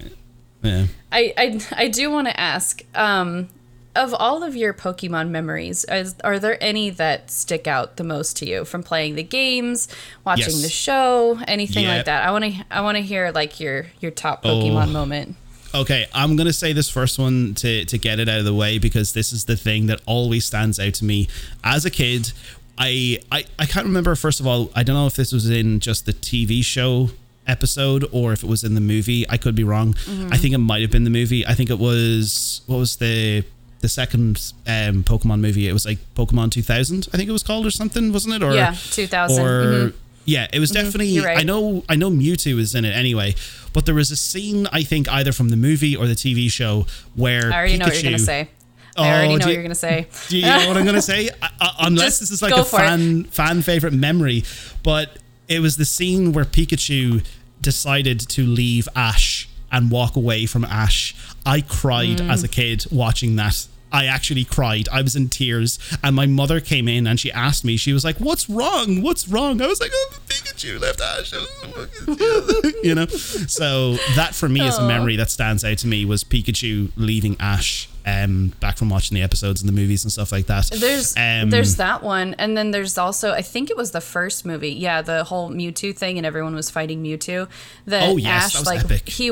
Speaker 2: yeah.
Speaker 1: I, I I do want to ask, um, of all of your Pokemon memories, is, are there any that stick out the most to you from playing the games, watching yes. the show, anything yeah. like that? I want to I want to hear like your your top Pokemon oh. moment.
Speaker 2: Okay, I'm gonna say this first one to to get it out of the way because this is the thing that always stands out to me as a kid I, I I can't remember. First of all, I don't know if this was in just the TV show episode or if it was in the movie. I could be wrong. Mm-hmm. I think it might have been the movie. I think it was what was the the second um, Pokemon movie. It was like Pokemon 2000. I think it was called or something, wasn't it? Or
Speaker 1: yeah, 2000. Or
Speaker 2: mm-hmm. yeah, it was mm-hmm. definitely. Right. I know I know Mewtwo is in it anyway, but there was a scene I think either from the movie or the TV show where
Speaker 1: I already Pikachu, know what you're gonna say. I already oh, know what you're going to say.
Speaker 2: Do you know what I'm going to say? unless this is like a fan fan favorite memory, but it was the scene where Pikachu decided to leave Ash and walk away from Ash, I cried
Speaker 1: Mm.
Speaker 2: as a kid watching that. I actually cried. I was in tears, and my mother came in and she asked me. She was like, "What's wrong? What's wrong?" I was like, "Oh, Pikachu left Ash." you know. So that for me is a memory that stands out to me was Pikachu leaving Ash. Um, back from watching the episodes and the movies and stuff like that.
Speaker 1: There's
Speaker 2: um,
Speaker 1: there's that one, and then there's also I think it was the first movie. Yeah, the whole Mewtwo thing, and everyone was fighting Mewtwo. That
Speaker 2: Oh, yes,
Speaker 1: Ash
Speaker 2: that was
Speaker 1: like
Speaker 2: epic.
Speaker 1: he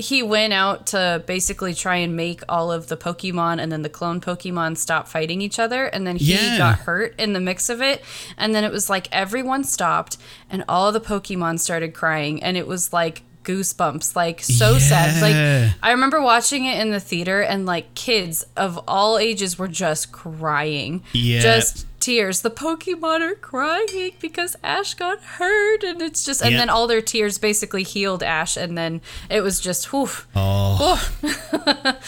Speaker 1: he went out to basically try and make all of the Pokemon and then the clone Pokemon stop fighting each other, and then he
Speaker 2: Yeah.
Speaker 1: got hurt in the mix of it, and then it was like everyone stopped, and all the Pokemon started crying, and it was like goosebumps like so sad like I remember watching it in the theater and like kids of all ages were just crying.
Speaker 2: Yeah.
Speaker 1: Just tears. The Pokemon are crying because Ash got hurt and it's just and then all their tears basically healed Ash and then it was just whew.
Speaker 2: Oh.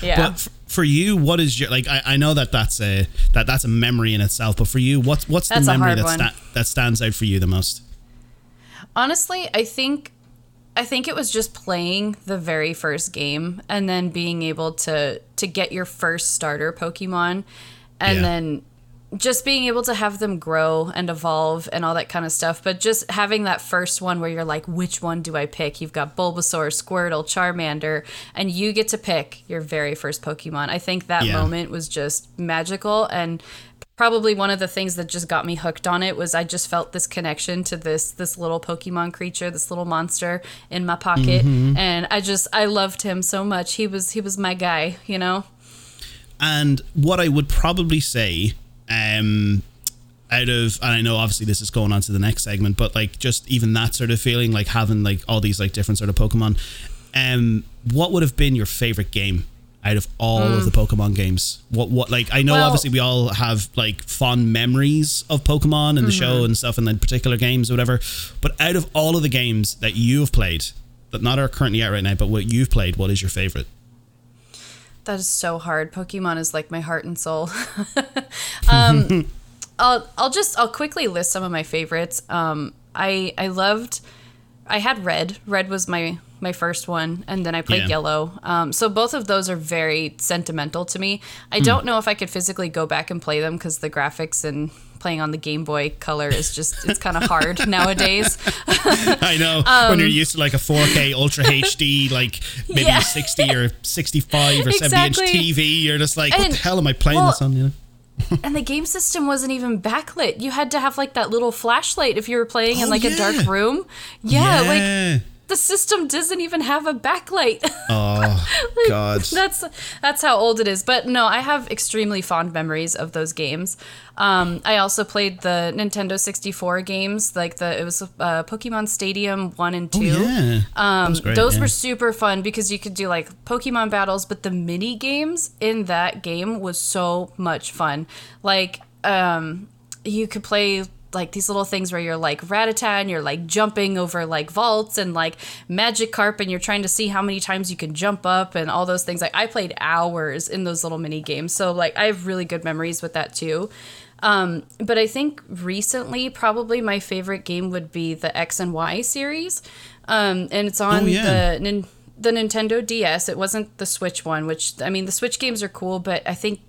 Speaker 1: Yeah.
Speaker 2: But f- for you, what is your like? I, I know that that's a that that's a memory in itself. But for you, what's what's
Speaker 1: That's
Speaker 2: the memory that sta- that stands out for you the most?
Speaker 1: Honestly, I think I think it was just playing the very first game and then being able to to get your first starter Pokemon and
Speaker 2: Yeah.
Speaker 1: then just being able to have them grow and evolve and all that kind of stuff. But just having that first one where you're like, which one do I pick? You've got Bulbasaur, Squirtle, Charmander, and you get to pick your very first Pokemon. I think that
Speaker 2: Yeah.
Speaker 1: moment was just magical and probably one of the things that just got me hooked on it was I just felt this connection to this this little Pokemon creature, this little monster in my pocket, mm-hmm. and I just I loved him so much. He was he was my guy, you know.
Speaker 2: And what I would probably say, um, out of, and I know obviously this is going on to the next segment, but like just even that sort of feeling, like having like all these like different sort of Pokemon, um, what would have been your favorite game out of all of the Pokemon games? What, what, like, I know
Speaker 1: Well-
Speaker 2: obviously we all have like fond memories of Pokemon and the show and stuff and then particular games or whatever, but out of all of the games that you've played, that not are currently out right now, but what you've played, what is your favorite?
Speaker 1: That is so hard. Pokemon is like my heart and soul. um, I'll I'll just I'll quickly list some of my favorites. Um, I I loved. I had red. Red was my my first one, and then I played
Speaker 2: Yeah.
Speaker 1: yellow. Um, so both of those are very sentimental to me. I don't know if I could physically go back and play them because the graphics and playing on the Game Boy Color is just it's kind of hard nowadays.
Speaker 2: I know when you're used to like a 4K Ultra HD, like maybe
Speaker 1: Um, Yeah.
Speaker 2: 60 or 65 or 70 inch TV, you're just like, what
Speaker 1: And-
Speaker 2: the hell am I playing
Speaker 1: well,
Speaker 2: this on? You know?
Speaker 1: and the game system wasn't even backlit. You had to have like that little flashlight if you were playing in
Speaker 2: Oh,
Speaker 1: like a dark room. Yeah, like
Speaker 2: Yeah.
Speaker 1: The system doesn't even have a backlight.
Speaker 2: oh God.
Speaker 1: that's that's how old it is. But no, I have extremely fond memories of those games. Um, I also played the Nintendo 64 games, like the it was uh, Pokemon Stadium one and
Speaker 2: Oh,
Speaker 1: two.
Speaker 2: yeah. That
Speaker 1: Um,
Speaker 2: great,
Speaker 1: those
Speaker 2: yeah.
Speaker 1: were super fun because you could do like Pokemon battles, but the mini games in that game was so much fun. Like, um, you could play like these little things where you're like Rattata and you're like jumping over like vaults and like Magikarp, and you're trying to see how many times you can jump up and all those things. Like I played hours in those little mini games, so like I have really good memories with that too. Um, but I think recently, probably my favorite game would be the X and Y series, um, and it's on
Speaker 2: Oh, yeah.
Speaker 1: the nin- the Nintendo DS. It wasn't the Switch one, which I mean, the Switch games are cool, but I think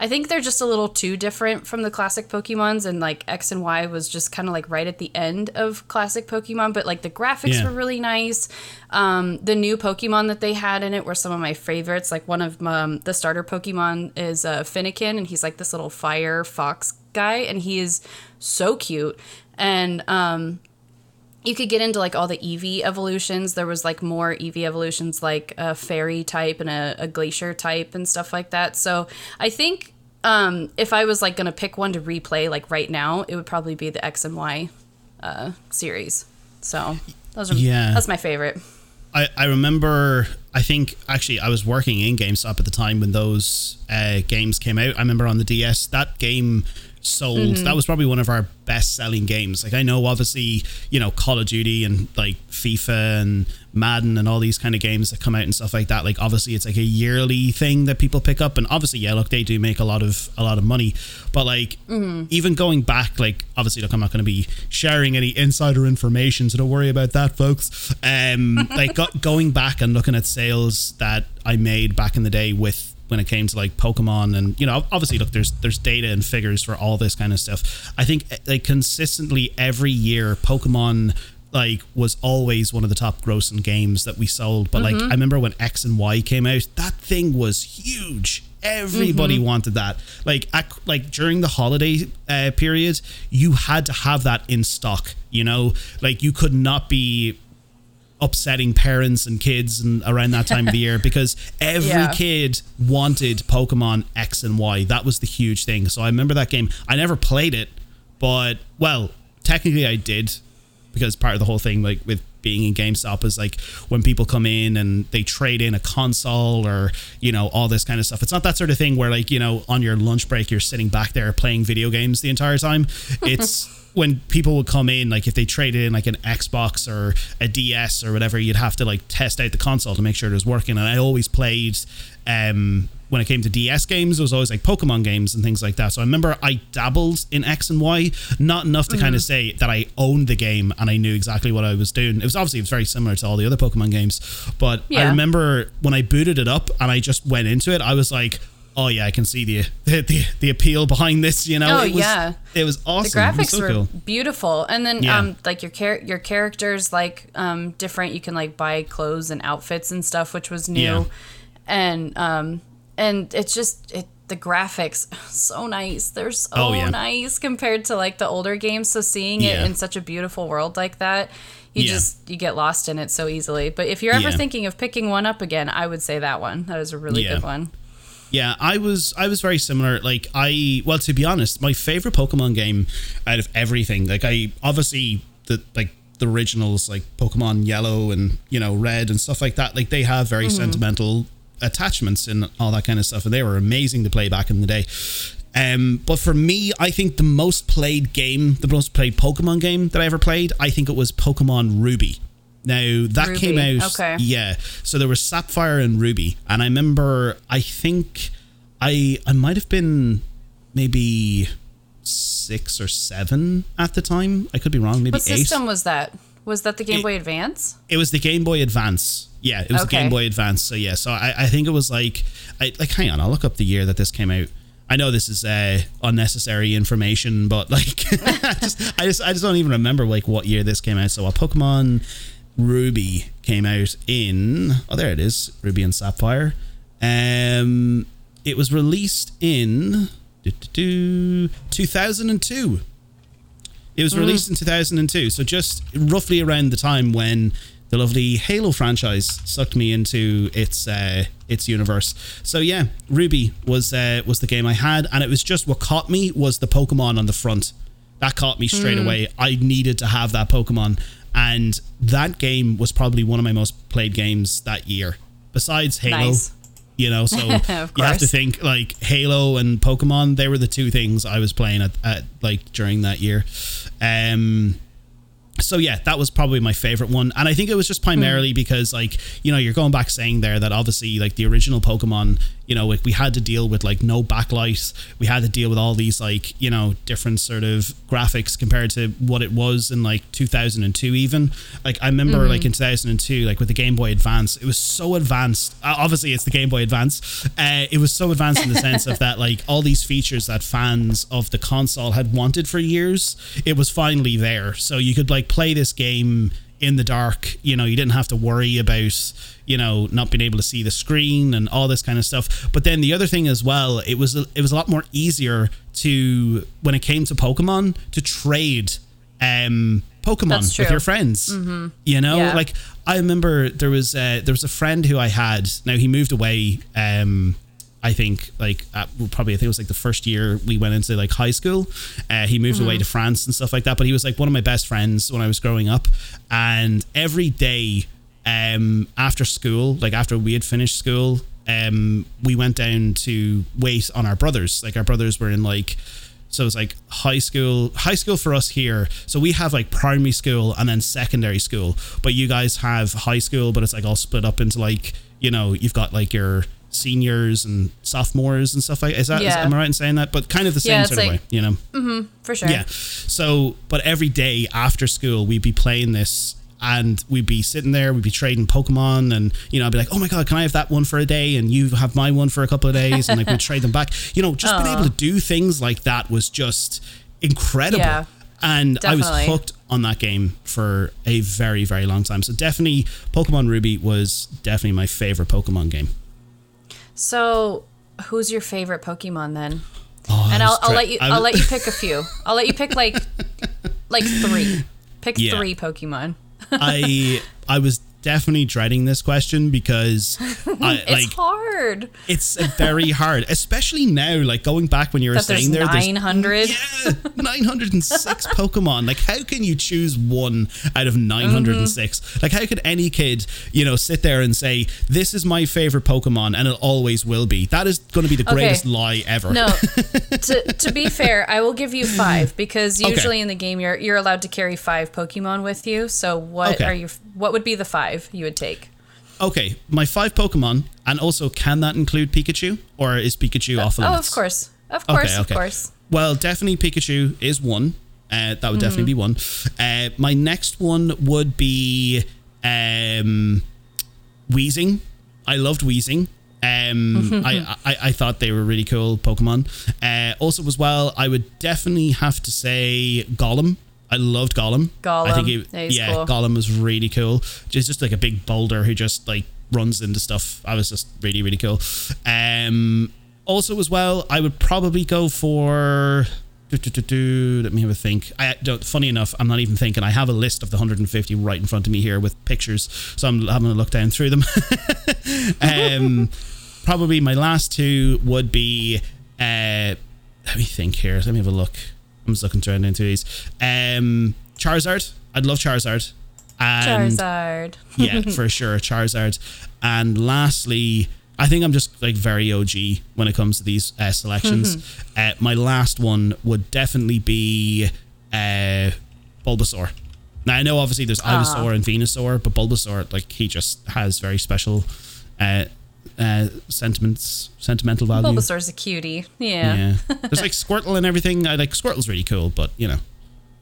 Speaker 1: I think they're just a little too different from the classic Pokemons, and like X and Y was just kind of like right at the end of classic Pokemon, but like the graphics
Speaker 2: Yeah.
Speaker 1: were really nice. Um, the new Pokemon that they had in it were some of my favorites. Like one of um, the starter Pokemon is uh, Fennekin, and he's like this little fire fox guy, and he is so cute. And um, you could get into like all the Eevee evolutions. There was like more Eevee evolutions, like a fairy type and a, a glacier type and stuff like that. So I think um, if I was like gonna pick one to replay like right now, it would probably be the X and Y uh, series. So those are
Speaker 2: Yeah.
Speaker 1: that's my favorite.
Speaker 2: I, I remember I think actually I was working in GameStop at the time when those uh, games came out. I remember on the DS that game sold.
Speaker 1: Mm-hmm.
Speaker 2: That was probably one of our best selling games. Like I know, obviously, you know, Call of Duty and like FIFA and Madden and all these kind of games that come out and stuff like that. Like obviously, it's like a yearly thing that people pick up, and obviously, yeah, look, they do make a lot of a lot of money. But like
Speaker 1: Mm-hmm.
Speaker 2: even going back, like obviously, look, I'm not going to be sharing any insider information, so don't worry about that, folks. Um, like go- going back and looking at sales that I made back in the day with when it came to like Pokemon and you know obviously look there's there's data and figures for all this kind of stuff. I think eh, like consistently every year Pokemon like was always one of the top grossing games that we sold. But like mm-hmm. I remember when X and Y came out that thing was huge. Everybody mm-hmm. wanted that. Like at, like during the holiday uh, period you had to have that in stock you know? Like you could not be upsetting parents and kids and around that time of the year because every
Speaker 1: Yeah.
Speaker 2: kid wanted Pokemon X and Y. That was the huge thing. So I remember that game. I never played it, but well, technically I did because part of the whole thing like with being in GameStop is like when people come in and they trade in a console or you know all this kind of stuff. It's not that sort of thing where like you know on your lunch break you're sitting back there playing video games the entire time. It's when people would come in like if they traded in like an Xbox or a DS or whatever, you'd have to like test out the console to make sure it was working. And I always played um when it came to DS games, it was always like Pokemon games and things like that. So I remember I dabbled in X and Y, not enough to kind of say that I owned the game and I knew exactly what I was doing. It was obviously it was very similar to all the other Pokemon games, but I remember when I booted it up and I just went into it, I was like, "Oh yeah, I can see the the the, the appeal behind this." You know,
Speaker 1: Oh,
Speaker 2: it was,
Speaker 1: yeah.
Speaker 2: it was
Speaker 1: the
Speaker 2: awesome. Was
Speaker 1: graphics
Speaker 2: so
Speaker 1: were
Speaker 2: cool.
Speaker 1: beautiful and then
Speaker 2: Yeah.
Speaker 1: um like your char- your characters like um different you can like buy clothes and outfits and stuff which was new
Speaker 2: Yeah.
Speaker 1: and um and it's just it the graphics so nice they're so
Speaker 2: Oh, yeah.
Speaker 1: nice compared to like the older games so seeing it in such a beautiful world like that you
Speaker 2: Yeah.
Speaker 1: just you get lost in it so easily but if you're ever
Speaker 2: Yeah.
Speaker 1: thinking of picking one up again i would say that one that is a really
Speaker 2: Yeah.
Speaker 1: good one
Speaker 2: Yeah, I was I was very similar. Like I well to be honest, my favorite Pokemon game out of everything, like I obviously the like the originals like Pokemon Yellow and you know Red and stuff like that, like they have very sentimental attachments and all that kind of stuff and they were amazing to play back in the day. Um, but for me, I think the most played game, the most played Pokemon game that I ever played, I think it was Pokemon Ruby. Now that
Speaker 1: Ruby,
Speaker 2: came out
Speaker 1: okay.
Speaker 2: yeah. So there was Sapphire and Ruby, and I remember I think I I might have been maybe six or seven at the time. I could be wrong. Maybe
Speaker 1: what
Speaker 2: eight.
Speaker 1: system was that was that the game
Speaker 2: It-
Speaker 1: boy advance
Speaker 2: It was the Game Boy Advance. Yeah, it was the Game Boy Advance. So yeah, so I, I think it was like I like hang on, I'll look up the year that this came out. I know this is uh, unnecessary information, but like I just I just I just don't even remember like what year this came out. So a Pokemon Ruby came out in oh there it is, Ruby and Sapphire. Um it was released in do, do, do, 2002. It was released in 2002, so just roughly around the time when the lovely Halo franchise sucked me into its uh, its universe. So yeah, Ruby was uh, was the game I had, and it was just what caught me was the Pokemon on the front. That caught me straight away. I needed to have that Pokemon, and that game was probably one of my most played games that year. Besides Halo,
Speaker 1: Nice.
Speaker 2: you know, so you have to think like Halo and Pokemon. They were the two things I was playing at, at like during that year. Um, so yeah, that was probably my favorite one, and I think it was just primarily because like you know you're going back saying there that obviously like the original Pokemon, you know, like we had to deal with like no backlight, we had to deal with all these like you know different sort of graphics compared to what it was in like 2002 even. Like I remember like in 2002, like with the Game Boy Advance, it was so advanced. Uh, obviously, it's the Game Boy Advance. Uh, it was so advanced in the sense of that like all these features that fans of the console had wanted for years, it was finally there. So you could like play this game in the dark. You know, you didn't have to worry about you know not being able to see the screen and all this kind of stuff. But then the other thing as well, it was it was a lot more easier to when it came to Pokemon to trade um Pokemon with your friends. You know,
Speaker 1: Yeah.
Speaker 2: like I remember there was uh, there was a friend who I had. Now he moved away. Um, I think like well, probably I think it was like the first year we went into like high school. Uh, he moved away to France and stuff like that. But he was like one of my best friends when I was growing up, and every day um, after school, like after we had finished school, um, we went down to wait on our brothers. Like our brothers were in like So it's like high school, high school for us here. So we have like primary school and then secondary school, but you guys have high school, but it's like all split up into like you know you've got like your seniors and sophomores and stuff like. Is that is-
Speaker 1: Yeah.
Speaker 2: am I right in saying that? But kind of the same
Speaker 1: Yeah,
Speaker 2: sort of way, you know.
Speaker 1: Mhm, for sure.
Speaker 2: Yeah. So, but every day after school, we'd be playing this and we'd be sitting there, we'd be trading Pokemon and, you know, I'd be like, oh my God, can I have that one for a day? And you have my one for a couple of days. And like, we'd trade them back. You know, just being able to do things like that was just incredible.
Speaker 1: Yeah,
Speaker 2: and I was hooked on that game for a very, very long time. So definitely Pokemon Ruby was definitely my favorite Pokemon game.
Speaker 1: So, who's your favorite Pokemon then?
Speaker 2: Oh,
Speaker 1: And I'll, I'll let you I'll let you pick a few. I'll let you pick like like three. Pick
Speaker 2: Yeah.
Speaker 1: three Pokemon.
Speaker 2: I I was definitely dreading this question because I
Speaker 1: It's
Speaker 2: like
Speaker 1: hard.
Speaker 2: it's very hard, especially now. Like going back when you were
Speaker 1: That
Speaker 2: saying there, there's
Speaker 1: nine hundred.
Speaker 2: yeah, 906 Pokemon. Like, how can you choose one out of 906?
Speaker 1: Mm-hmm.
Speaker 2: Like, how could any kid, you know, sit there and say, This is my favorite Pokemon and it always will be? That is going to be the
Speaker 1: Okay.
Speaker 2: greatest lie ever.
Speaker 1: No, to, to be fair, I will give you five because
Speaker 2: Okay.
Speaker 1: usually in the game you're you're allowed to carry five Pokemon with you. So what
Speaker 2: Okay.
Speaker 1: are you? What would be the five you would take?
Speaker 2: Okay, my five Pokemon, and also, can that include Pikachu? Or is Pikachu off limits?
Speaker 1: Oh, of course, of course,
Speaker 2: okay, okay.
Speaker 1: of course.
Speaker 2: Well, definitely Pikachu is one. Uh, that would definitely be one. Uh, my next one would be um, Weezing. I loved Weezing. Um, I, I I thought they were really cool Pokemon. Uh, also, as well, I would definitely have to say Golem. I loved Golem. I think
Speaker 1: Gollum.
Speaker 2: he,
Speaker 1: Yeah,
Speaker 2: yeah,
Speaker 1: cool.
Speaker 2: Golem was really cool. Just just like a big boulder who just like runs into stuff. I was just really really cool. Um, also as well, I would probably go for. do, do, do, do, Let me have a think. I don't. Funny enough, I'm not even thinking. I have a list of the 150 right in front of me here with pictures, so I'm having a look down through them. um, probably my last two would be. Uh, let me think here. Let me have a look. I'm just looking through into these. Um, Charizard. I'd love Charizard. And
Speaker 1: Charizard.
Speaker 2: yeah, for sure, Charizard. And lastly, I think I'm just like very OG when it comes to these uh, selections. uh, my last one would definitely be uh, Bulbasaur. Now I know obviously there's Ivysaur and Venusaur, but Bulbasaur, like he just has very special uh, uh, sentiments, sentimental value.
Speaker 1: Bulbasaur's a cutie. Yeah.
Speaker 2: Yeah, there's like Squirtle and everything. I like Squirtle's really cool, but you know,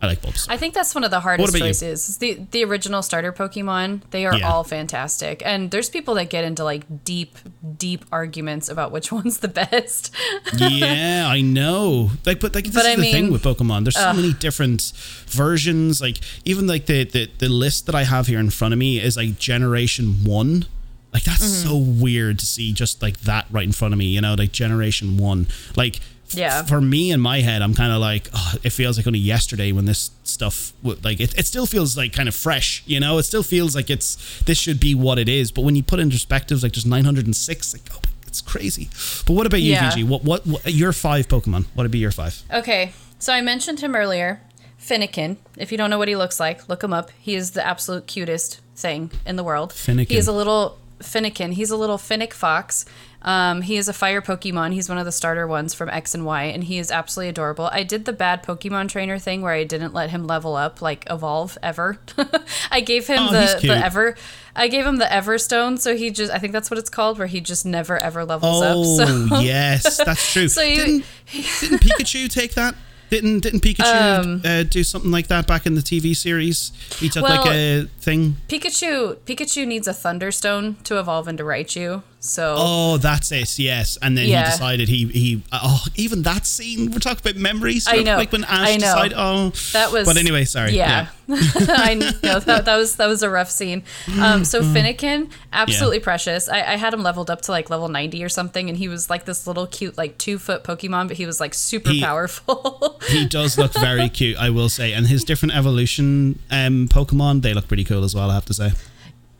Speaker 2: I like Bulbasaur.
Speaker 1: I think that's one of the hardest
Speaker 2: you?
Speaker 1: choices. The the original starter Pokemon, they are
Speaker 2: Yeah.
Speaker 1: all fantastic. And there's people that get into like deep, deep arguments about which one's the best.
Speaker 2: yeah, I know. Like, but like this
Speaker 1: But
Speaker 2: is
Speaker 1: I
Speaker 2: the thing with Pokemon. There's so many different versions. Like, even like the, the the list that I have here in front of me is like Generation One. Like that's
Speaker 1: Mm-hmm.
Speaker 2: so weird to see just like that right in front of me. You know, like Generation One. Like, f-
Speaker 1: Yeah.
Speaker 2: For me in my head, I'm kind of like, oh, it feels like only yesterday when this stuff w- like it, it still feels like kind of fresh. You know, it still feels like it's this should be what it is. But when you put in perspectives, like there's 906. Like, oh, it's crazy. But what about you,
Speaker 1: Yeah.
Speaker 2: VG? What, what what your five Pokemon? What would be your five?
Speaker 1: Okay, so I mentioned him earlier. Fennekin. If you don't know what he looks like, look him up. He is the absolute cutest thing in the world.
Speaker 2: Fennekin.
Speaker 1: He is a little Fennekin. He's a little Fennec fox. Um, he is a fire Pokemon. He's one of the starter ones from X and Y, and he is absolutely adorable. I did the bad Pokemon trainer thing where I didn't let him level up, like evolve ever. I gave him
Speaker 2: Oh,
Speaker 1: the, the ever. I gave him the Everstone, so he just. I think that's what it's called, where he just never ever levels up.
Speaker 2: Oh
Speaker 1: So
Speaker 2: yes, that's true.
Speaker 1: So you-
Speaker 2: didn't, didn't Pikachu take that? Didn't didn't Pikachu uh, do something like that back in the TV series? He took like
Speaker 1: Um,
Speaker 2: a thing.
Speaker 1: Pikachu Pikachu needs a Thunderstone to evolve into Raichu. So
Speaker 2: Oh, that's it. Yes, and then
Speaker 1: Yeah.
Speaker 2: he decided he he. Oh, even that scene. We're talking about memories.
Speaker 1: I know,
Speaker 2: Like when Ash
Speaker 1: I know.
Speaker 2: decided. Oh,
Speaker 1: that was
Speaker 2: But anyway, sorry.
Speaker 1: Yeah, I know that, that was that was a rough scene. Um, so
Speaker 2: Mm.
Speaker 1: Fennekin, absolutely precious. I, I had him leveled up to like level ninety or something, and he was like this little cute like two foot Pokemon, but he was like super
Speaker 2: He-
Speaker 1: powerful.
Speaker 2: he does look very cute. I will say, and his different evolution um Pokemon they look pretty cool as well. I have to say.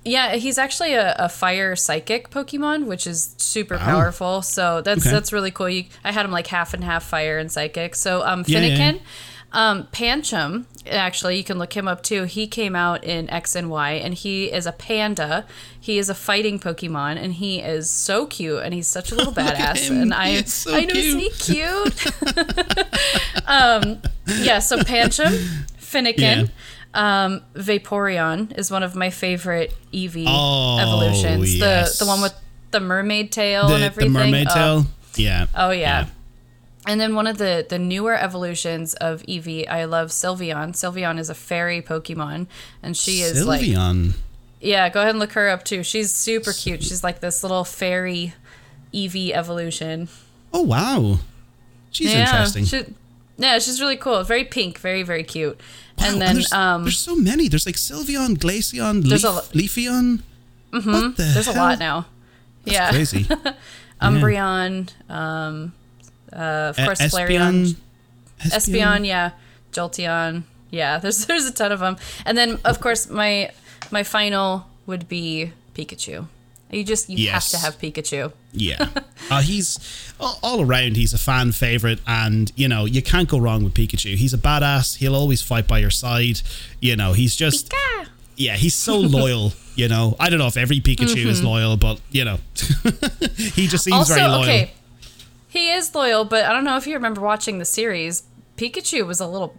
Speaker 1: Yeah, he's actually a, a fire psychic Pokemon, which is super
Speaker 2: Wow.
Speaker 1: powerful. So that's
Speaker 2: Okay.
Speaker 1: that's really cool. You, I had him like half and half fire and psychic. So um,
Speaker 2: Yeah, yeah,
Speaker 1: Fennekin, Um, Pancham, actually, you can look him up too. He came out in X and Y, and he is a panda. He is a fighting Pokemon, and he is so cute, and he's such a little badass. And I,
Speaker 2: so
Speaker 1: I know, is he cute? um, yeah. So Pancham, Fennekin. Um, Vaporeon is one of my favorite Eevee
Speaker 2: Oh,
Speaker 1: evolutions.
Speaker 2: yes.
Speaker 1: The the one with the mermaid tail and
Speaker 2: The, the
Speaker 1: everything.
Speaker 2: mermaid
Speaker 1: Oh,
Speaker 2: tail. Yeah.
Speaker 1: Oh yeah. And then one of the the newer evolutions of Eevee, I love Sylveon. Sylveon is a fairy Pokemon, and she is like
Speaker 2: Sylveon.
Speaker 1: yeah. Go ahead and look her up too. She's super cute. She's like this little fairy Eevee evolution.
Speaker 2: oh wow. She's
Speaker 1: yeah,
Speaker 2: interesting.
Speaker 1: She, yeah, she's really cool. Very pink, very very cute.
Speaker 2: Wow,
Speaker 1: and then
Speaker 2: there's,
Speaker 1: um,
Speaker 2: there's so many. There's like Sylveon, Glaceon,
Speaker 1: There's
Speaker 2: Leaf,
Speaker 1: a
Speaker 2: Leafeon. Mm-hmm. What the
Speaker 1: there's a lot now. yeah,
Speaker 2: Crazy.
Speaker 1: Umbreon, um, uh, of course Flareon,
Speaker 2: Espeon.
Speaker 1: Espeon, yeah, Jolteon, yeah. There's there's a ton of them, and then of course my my final would be Pikachu. You just you
Speaker 2: Yes.
Speaker 1: have to have Pikachu.
Speaker 2: Yeah. Uh, he's all, all around. He's a fan favorite, and you know you can't go wrong with Pikachu. He's a badass. He'll always fight by your side. You know he's just
Speaker 1: Pika!
Speaker 2: yeah. He's so loyal. You know I don't know if every Pikachu is loyal, but you know he just seems
Speaker 1: Also,
Speaker 2: very loyal.
Speaker 1: okay, he is loyal, but I don't know if you remember watching the series. Pikachu was a little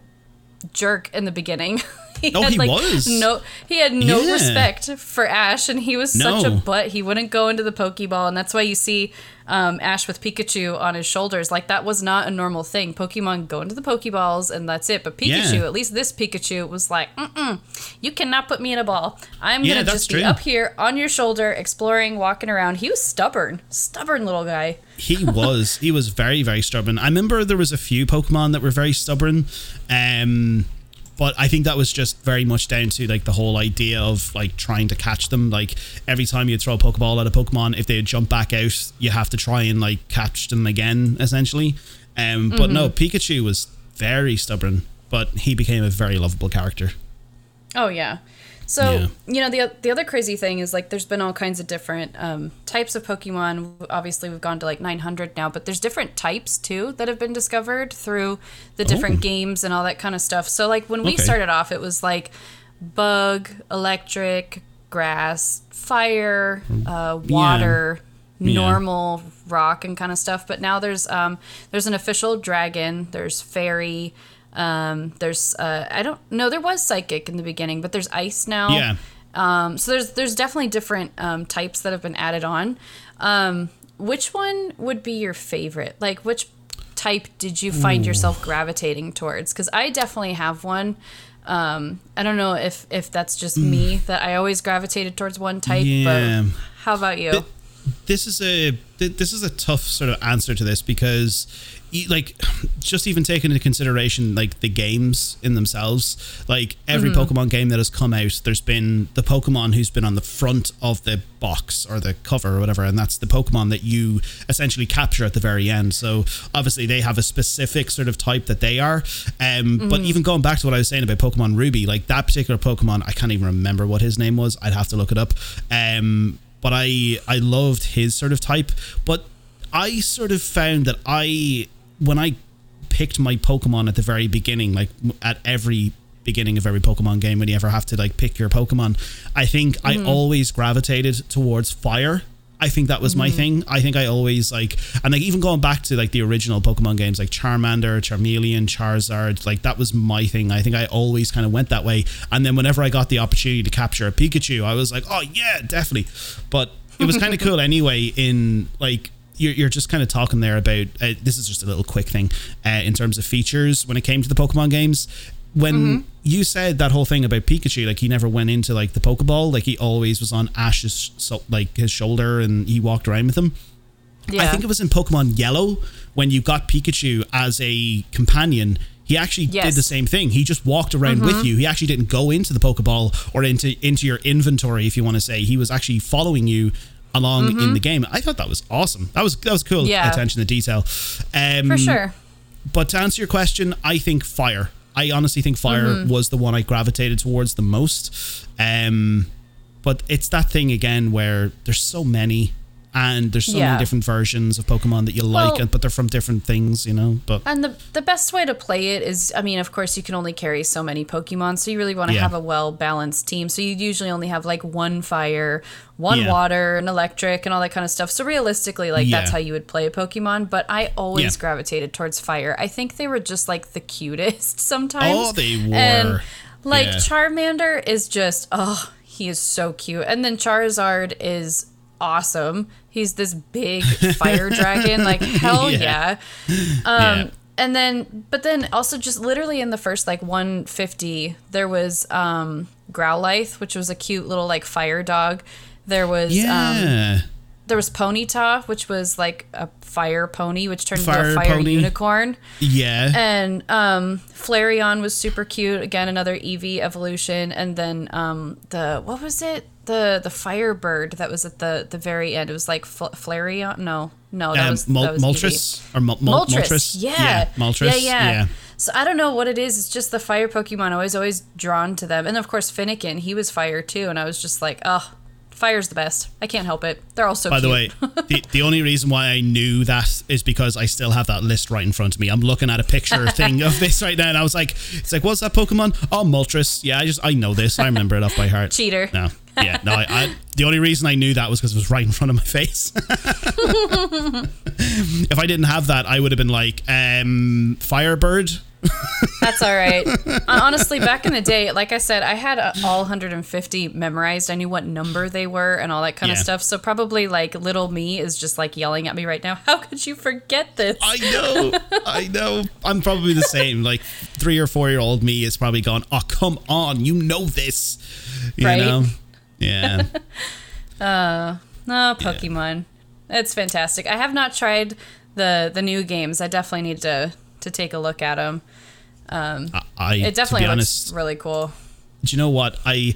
Speaker 1: jerk in the beginning. he
Speaker 2: Oh, he was.
Speaker 1: No, he had no
Speaker 2: Yeah.
Speaker 1: respect for Ash, and he was such a butt. He wouldn't go into the Pokeball, and that's why you see um, Ash with Pikachu on his shoulders. Like that was not a normal thing. Pokemon go into the Pokeballs, and that's it. But Pikachu,
Speaker 2: Yeah.
Speaker 1: at least this Pikachu, was like, Mm-mm, "You cannot put me in a ball. I'm
Speaker 2: Yeah,
Speaker 1: gonna just be
Speaker 2: true.
Speaker 1: up here on your shoulder, exploring, walking around." He was stubborn, stubborn little guy.
Speaker 2: he was he was very very stubborn i remember there was a few pokemon that were very stubborn um but i think that was just very much down to like the whole idea of like trying to catch them. Like every time you throw a pokeball at a pokemon if they jump back out you have to try and like catch them again essentially. Um but no pikachu was very stubborn but he became a very lovable character.
Speaker 1: Oh yeah. So
Speaker 2: Yeah.
Speaker 1: you know the the other crazy thing is like there's been all kinds of different um, types of Pokemon. Obviously, we've gone to like 900 now, but there's different types too that have been discovered through the different
Speaker 2: Oh.
Speaker 1: games and all that kind of stuff. So like when we
Speaker 2: Okay.
Speaker 1: started off, it was like bug, electric, grass, fire, uh, water.
Speaker 2: Yeah.
Speaker 1: Normal rock and kind of stuff, but now there's um there's an official dragon, there's fairy, um there's uh I don't know there was psychic in the beginning, but there's ice now.
Speaker 2: yeah
Speaker 1: Um, so there's there's definitely different um, types that have been added on. Um, which one would be your favorite? Like which type did you find yourself gravitating towards? Because I definitely have one. Um, I don't know if if that's just me that I always gravitated towards one type.
Speaker 2: Yeah.
Speaker 1: But how about you?
Speaker 2: Th- this is a th- this is a tough sort of answer to this because like just even taking into consideration like the games in themselves like every pokemon game that has come out there's been the pokemon who's been on the front of the box or the cover or whatever and that's the pokemon that you essentially capture at the very end. So obviously they have a specific sort of type that they are um but even going back to what i was saying about pokemon ruby like that particular pokemon i can't even remember what his name was. I'd have to look it up. Um but I I loved his sort of type. But I sort of found that I when I picked my Pokemon at the very beginning, like at every beginning of every Pokemon game, when you ever have to like pick your Pokemon, I think I mm-hmm. always gravitated towards fire. I think that was my thing. I think I always like, and like even going back to like the original Pokemon games, like Charmander, Charmeleon, Charizard, like that was my thing. I think I always kind of went that way. And then whenever I got the opportunity to capture a Pikachu, I was like, oh yeah, definitely. But it was kind of cool anyway. In like you're, you're just kind of talking there about uh, this is just a little quick thing uh, in terms of features when it came to the Pokemon games. When mm-hmm. you said that whole thing about Pikachu, like he never went into like the Pokeball, like he always was on Ash's so, like his shoulder and he walked around with him.
Speaker 1: yeah.
Speaker 2: I think it was in Pokemon Yellow when you got Pikachu as a companion. He actually did the same thing. He just walked around with mm-hmm. you. He actually didn't go into the Pokeball or into into your inventory, if you want to say. He was actually following you along in mm-hmm. the game. I thought that was awesome. That was that was cool.
Speaker 1: Yeah.
Speaker 2: Attention to detail. Um,
Speaker 1: for sure.
Speaker 2: but to answer your question, I think fire. I honestly think fire
Speaker 1: Mm-hmm.
Speaker 2: was the one I gravitated towards the most. Um, but it's that thing again where there's so many, and there's so
Speaker 1: Yeah.
Speaker 2: many different versions of Pokemon that you like,
Speaker 1: Well-
Speaker 2: and but they're from different things, you know. But
Speaker 1: And the the best way to play it is, I mean, of course, you can only carry so many Pokemon, so you really want to
Speaker 2: Yeah.
Speaker 1: have a well balanced team. So you usually only have like one fire, one
Speaker 2: Yeah.
Speaker 1: water, an electric, and all that kind of stuff. So realistically, like that's how you would play a Pokemon. But I always gravitated towards fire. I think they were just like the cutest sometimes.
Speaker 2: Oh, they were.
Speaker 1: And like. Charmander is just oh, he is so cute. And then Charizard is awesome. He's this big fire dragon. Like hell
Speaker 2: Yeah.
Speaker 1: yeah. Um
Speaker 2: yeah.
Speaker 1: and then but then also just literally in the first like 150 there was um Growlithe, which was a cute little like fire dog. There was um
Speaker 2: yeah,
Speaker 1: there was Ponyta, which was like a fire pony, which turned
Speaker 2: Fire
Speaker 1: into a fire
Speaker 2: pony.
Speaker 1: unicorn.
Speaker 2: yeah,
Speaker 1: And um, Flareon was super cute. Again, another Eevee evolution. And then um, the what was it? The the Firebird that was at the the very end. It was like Fl- Flareon. No, no, that
Speaker 2: um,
Speaker 1: was
Speaker 2: Mol-
Speaker 1: that was
Speaker 2: Moltres or Mol-
Speaker 1: Moltres.
Speaker 2: Moltres,
Speaker 1: Yeah.
Speaker 2: Moltres,
Speaker 1: Yeah, yeah.
Speaker 2: yeah.
Speaker 1: So I don't know what it is. It's just the fire Pokemon. I was always drawn to them. And of course, Fennekin, he was fire too. And I was just like, oh, fire's the best. I can't help it. They're all so
Speaker 2: By
Speaker 1: cute.
Speaker 2: the way, the, the only reason why I knew that is because I still have that list right in front of me. I'm looking at a picture thing of this right now, and I was like, "It's like, what's that Pokemon? Oh, Moltres. Yeah, I just I know this. I remember it off by heart.
Speaker 1: Cheater.
Speaker 2: No, yeah, no. I, I the only reason I knew that was because it was right in front of my face. if I didn't have that, I would have been like, um, Firebird.
Speaker 1: That's all right. Uh, Honestly, back in the day, like I said, I had uh, all 150 memorized. I knew what number they were and all that kind of stuff. So probably like little me is just like yelling at me right now. How could you forget this?
Speaker 2: I know, I know. I'm probably the same. Like three or four year old me is probably gone. Oh, come on, you know this. You
Speaker 1: Right?
Speaker 2: know? Yeah.
Speaker 1: Oh, Pokemon. It's fantastic. I have not tried the the new games. I definitely need to to take a look at them.
Speaker 2: I, I
Speaker 1: It definitely looks
Speaker 2: honest,
Speaker 1: really cool.
Speaker 2: do you know what I?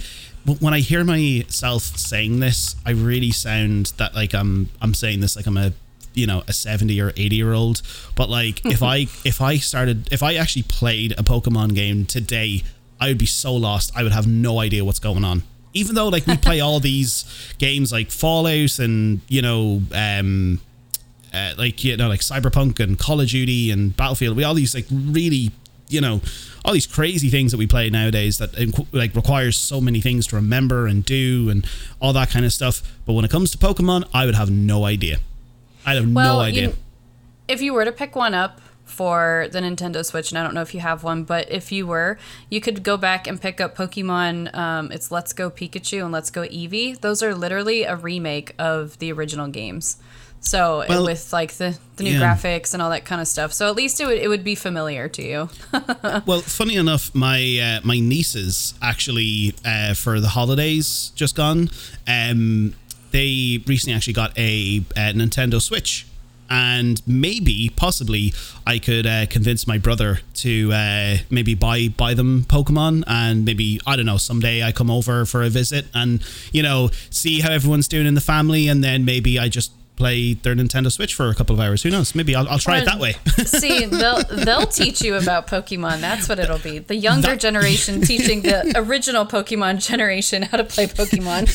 Speaker 2: When I hear myself saying this, I really sound that like I'm I'm saying this like I'm a you know a 70 or 80 year old but like if i if i started if i actually played a pokemon game today i would be so lost i would have no idea what's going on even though like we play all these games like fallout and you know um uh, like you know like cyberpunk and call of duty and battlefield we all these like really you know all these crazy things that we play nowadays that like requires so many things to remember and do and all that kind of stuff but when it comes to pokemon i would have no idea i have
Speaker 1: Well,
Speaker 2: no idea
Speaker 1: you, if you were to pick one up for the Nintendo Switch, and I don't know if you have one, but if you were, you could go back and pick up Pokemon. Um, it's Let's Go Pikachu and Let's Go Eevee. Those are literally a remake of the original games. So
Speaker 2: Well,
Speaker 1: with like the, the new
Speaker 2: yeah.
Speaker 1: graphics and all that kind of stuff. So at least it would it would be familiar to you.
Speaker 2: Well, funny enough, my uh, my nieces actually uh, for the holidays just gone, um, they recently actually got a, uh Nintendo Switch, and maybe possibly I could uh, convince my brother to uh, maybe buy buy them Pokemon, and maybe I don't know someday I come over for a visit and you know see how everyone's doing in the family, and then maybe I just play their Nintendo Switch for a couple of hours. Who knows? Maybe I'll, I'll try it that way.
Speaker 1: See, they'll they'll teach you about Pokemon. That's what it'll be. The younger
Speaker 2: That-
Speaker 1: generation teaching the original Pokemon generation how to play Pokemon.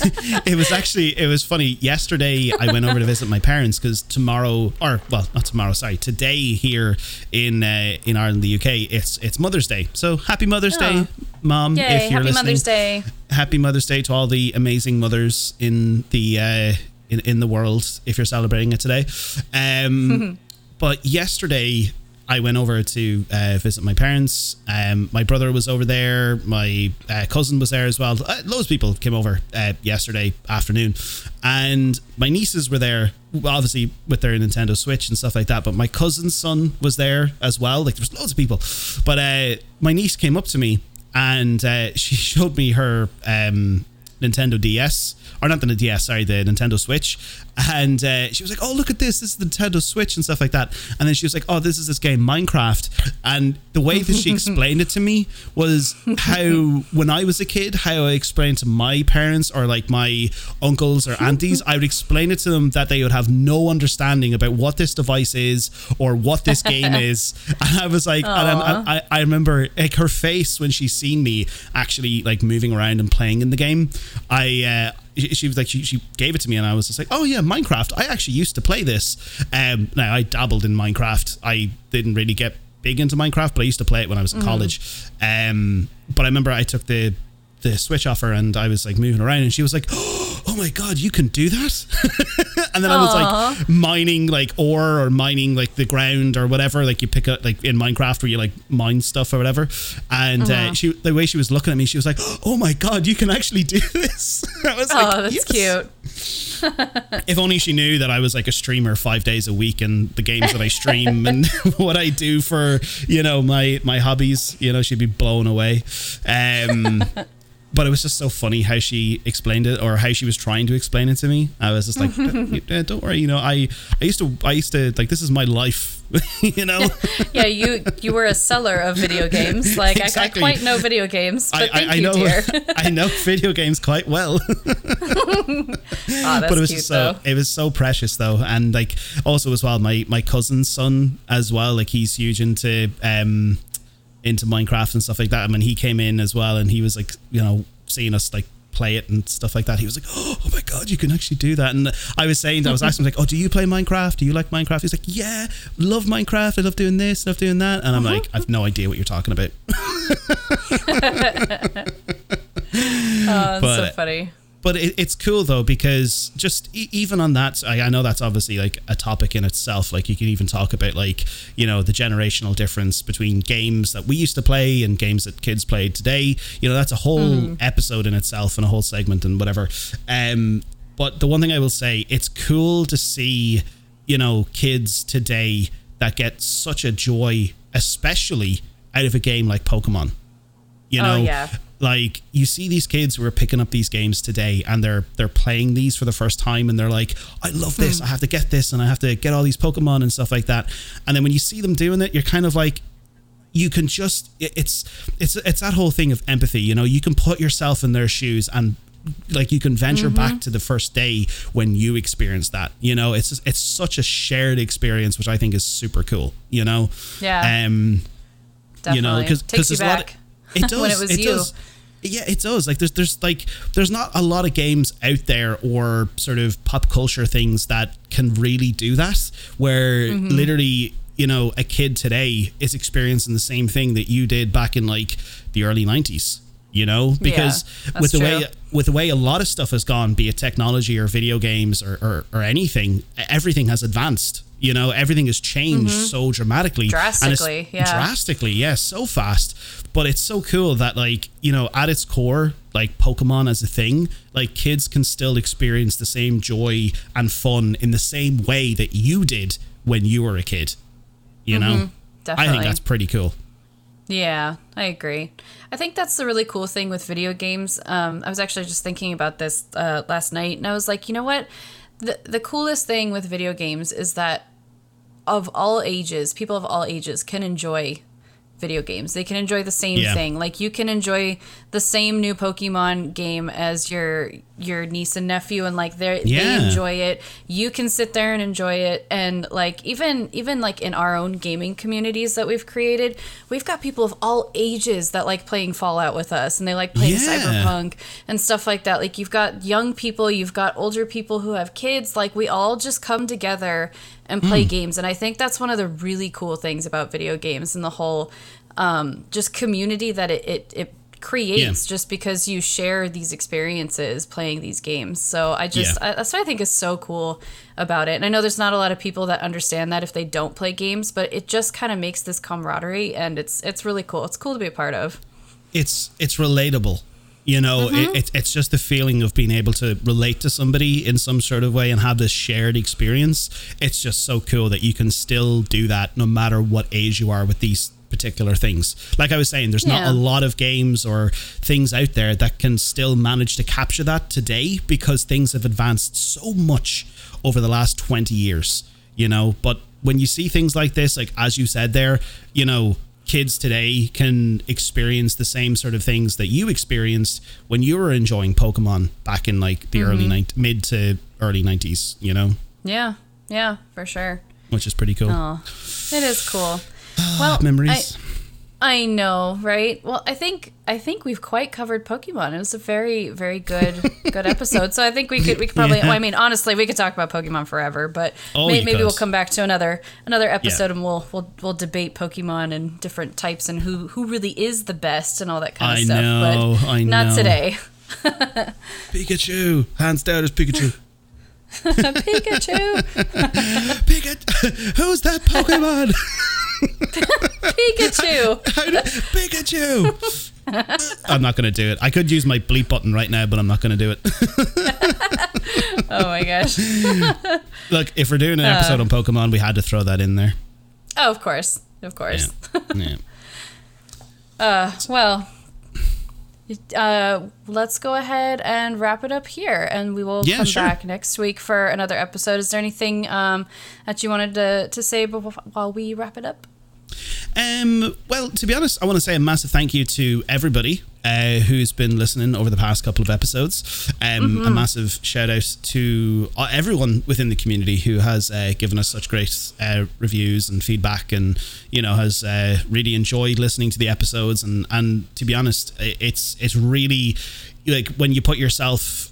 Speaker 2: it was actually it was funny yesterday i went over to visit my parents because tomorrow or well not tomorrow sorry today here in uh, in ireland the uk it's it's mother's day so happy mother's day
Speaker 1: Oh.
Speaker 2: mom
Speaker 1: Yay!
Speaker 2: if you're
Speaker 1: Happy
Speaker 2: listening
Speaker 1: Mother's Day.
Speaker 2: happy mother's day to all the amazing mothers in the uh in, in the world if you're celebrating it today um but yesterday I went over to uh, visit my parents. Um, my brother was over there. My uh, cousin was there as well. Uh, loads of people came over uh, yesterday afternoon, and my nieces were there. Obviously, with their Nintendo Switch and stuff like that. But my cousin's son was there as well. Like there was loads of people. But uh, my niece came up to me and uh, she showed me her um, Nintendo DS, or not the DS, sorry, the Nintendo Switch, and uh, she was like, "Oh, look at this! This is the Nintendo Switch and stuff like that." And then she was like, "Oh, this is this game Minecraft." And the way that she explained it to me was how, when I was a kid, how I explained to my parents or like my uncles or aunties, I would explain it to them that they would have no understanding about what this device is or what this game is. And I was like, and I'm- I, I remember like her face when she seen me actually like moving around and playing in the game. I uh, she, was like she, she gave it to me and I was just like oh yeah Minecraft. I actually used to play this. Um now I dabbled in Minecraft. I didn't really get big into Minecraft but I used to play it when I was in
Speaker 1: Mm-hmm.
Speaker 2: college. Um but I remember I took the the switch off her and I was like moving around and she was like oh my god you can do that and then I was like mining like ore or mining like the ground or whatever like you pick up like in Minecraft where you like mine stuff or whatever and
Speaker 1: Uh-huh.
Speaker 2: uh, she the way she was looking at me she was like oh my god you can actually do this I was like
Speaker 1: Oh, that's
Speaker 2: "Yes."
Speaker 1: cute.
Speaker 2: if only she knew that I was like a streamer five days a week and the games that I stream and what I do for you know my my hobbies you know she'd be blown away um but it was just so funny how she explained it or how she was trying to explain it to me I was just like "Eh, don't worry you know I I used to I used to like this is my life you know
Speaker 1: Yeah, you you were a seller of video games. Like
Speaker 2: Exactly.
Speaker 1: I, I quite know video games, but
Speaker 2: I,
Speaker 1: thank
Speaker 2: I, I
Speaker 1: you,
Speaker 2: know
Speaker 1: dear.
Speaker 2: I know video games quite well
Speaker 1: oh,
Speaker 2: but it was
Speaker 1: cute
Speaker 2: just so
Speaker 1: though.
Speaker 2: it was so precious though and like also as well my my cousin's son as well like he's huge into um into minecraft and stuff like that. And when he came in as well and he was like you know seeing us like play it and stuff like that he was like oh my god you can actually do that. And i was saying i was asking him like oh do you play minecraft? Do you like minecraft? He's like yeah love minecraft. I love doing this love doing that. And i'm like i've no idea what you're talking about.
Speaker 1: Oh, that's so funny.
Speaker 2: But it, it's cool though because just e- even on that I, I know that's obviously like a topic in itself. Like you can even talk about like you know the generational difference between games that we used to play and games that kids play today. You know that's a whole episode in itself and a whole segment and whatever. Um but the one thing i will say it's cool to see you know kids today that get such a joy especially out of a game like pokemon you
Speaker 1: Oh,
Speaker 2: know
Speaker 1: yeah.
Speaker 2: like you see these kids who are picking up these games today and they're they're playing these for the first time and they're like i love this
Speaker 1: Hmm.
Speaker 2: i have to get this and i have to get all these pokemon and stuff like that and then when you see them doing it you're kind of like you can just it's it's it's that whole thing of empathy you know you can put yourself in their shoes and like you can venture
Speaker 1: Mm-hmm.
Speaker 2: back to the first day when you experienced that you know it's just, it's such a shared experience which i think is super cool you know
Speaker 1: Yeah.
Speaker 2: um
Speaker 1: Definitely.
Speaker 2: you know because there's a lot of, it does.
Speaker 1: when it was you.
Speaker 2: does. Yeah it does. Like there's there's like there's not a lot of games out there or sort of pop culture things that can really do that where
Speaker 1: Mm-hmm.
Speaker 2: literally you know a kid today is experiencing the same thing that you did back in like the early 90s you know? Because
Speaker 1: that's
Speaker 2: with the way with the way a lot of stuff has gone be it technology or video games or, or, or anything everything has advanced you know everything has changed so dramatically And
Speaker 1: Mm-hmm. Drastically, yeah.
Speaker 2: drastically yeah so fast but it's so cool that like you know at its core like pokemon as a thing like kids can still experience the same joy and fun in the same way that you did when you were a kid you know i
Speaker 1: Mm-hmm. Definitely.
Speaker 2: think that's pretty cool
Speaker 1: Yeah, I agree. I think that's the really cool thing with video games. Um, I was actually just thinking about this uh, last night, and I was like, you know what? The the coolest thing with video games is that of all ages, people of all ages can enjoy video games. They can enjoy the same
Speaker 2: Yeah.
Speaker 1: thing. Like you can enjoy the same new Pokemon game as your your niece and nephew and like they they enjoy it. You can sit there and enjoy it and like even even like in our own gaming communities that we've created, we've got people of all ages that like playing Fallout with us and they like playing
Speaker 2: Yeah.
Speaker 1: Cyberpunk and stuff like that. Like you've got young people, you've got older people who have kids, like we all just come together and play games and I think that's one of the really cool things about video games and the whole um, just community that it, it, it creates just because you share these experiences playing these games. So I just
Speaker 2: Yeah.
Speaker 1: I, that's what I think is so cool about it. And I know there's not a lot of people that understand that if they don't play games, but it just kind of makes this camaraderie and it's it's really cool. It's cool to be a part of.
Speaker 2: it's it's relatable you know
Speaker 1: Mm-hmm.
Speaker 2: it, it, it's just the feeling of being able to relate to somebody in some sort of way and have this shared experience it's just so cool that you can still do that no matter what age you are with these particular things like i was saying there's not a lot of games or things out there that can still manage to capture that today because things have advanced so much over the last 20 years you know but when you see things like this like as you said there you know kids today can experience the same sort of things that you experienced when you were enjoying Pokemon back in like the early
Speaker 1: Mm-hmm.
Speaker 2: nin- mid to early 90s, you know,
Speaker 1: Yeah. Yeah, for sure.
Speaker 2: which is pretty cool.
Speaker 1: Oh, it is cool. Well,
Speaker 2: Memories.
Speaker 1: I know, right? Well, I think I think we've quite covered Pokemon. It was a very very good good episode. So I think we could we could probably.
Speaker 2: Yeah.
Speaker 1: Well, I mean, honestly, we could talk about Pokemon forever. But
Speaker 2: Oh,
Speaker 1: may, maybe we'll come back to another another episode and we'll we'll we'll debate Pokemon and different types and who who really is the best and all that kind of
Speaker 2: I
Speaker 1: stuff.
Speaker 2: know,
Speaker 1: but
Speaker 2: I
Speaker 1: not today.
Speaker 2: Pikachu, hands down is Pikachu.
Speaker 1: Pikachu,
Speaker 2: Pikachu, who's that Pokemon?
Speaker 1: Pikachu.
Speaker 2: How do- Pikachu. I'm not going to do it. I could use my bleep button right now, but I'm not going to do it.
Speaker 1: Oh my gosh.
Speaker 2: Look, if we're doing an episode on Pokemon, we had to throw that in there.
Speaker 1: Oh, of course, of course.
Speaker 2: Yeah.
Speaker 1: Uh, well, uh, let's go ahead and wrap it up here, and we will
Speaker 2: Yeah,
Speaker 1: come
Speaker 2: sure.
Speaker 1: back next week for another episode. Is there anything um, that you wanted to, to say before, while we wrap it up?
Speaker 2: Um, well, to be honest, I want to say a massive thank you to everybody uh, who's been listening over the past couple of episodes. Um, A massive shout out to uh, everyone within the community who has uh, given us such great uh, reviews and feedback, and you know has uh, really enjoyed listening to the episodes. And and to be honest, it's it's really like when you put yourself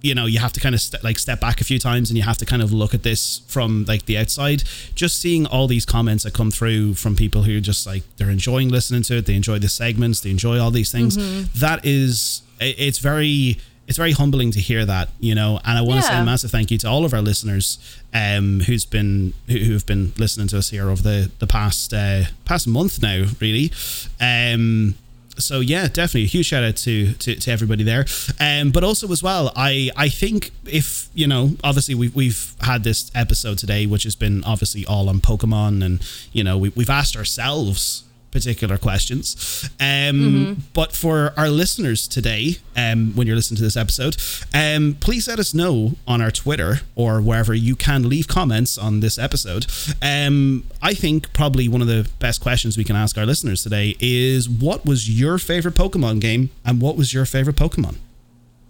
Speaker 2: you know you have to kind of st- like step back a few times and you have to kind of look at this from like the outside. Just seeing all these comments that come through from people who just like they're enjoying listening to it they enjoy the segments they enjoy all these things That is it's very it's very humbling to hear that you know and i want to say a massive thank you to all of our listeners um who's been who, who've been listening to us here over the the past uh past month now really. Um so yeah, definitely a huge shout out to, to, to everybody there. Um, but also as well, I I think if you know, obviously we've we've had this episode today, which has been obviously all on Pokemon, and you know we, we've asked ourselves particular questions. Um, But for our listeners today, um, when you're listening to this episode, um, please let us know on our Twitter or wherever you can leave comments on this episode. Um, I think probably one of the best questions we can ask our listeners today is what was your favorite Pokemon game and what was your favorite Pokemon?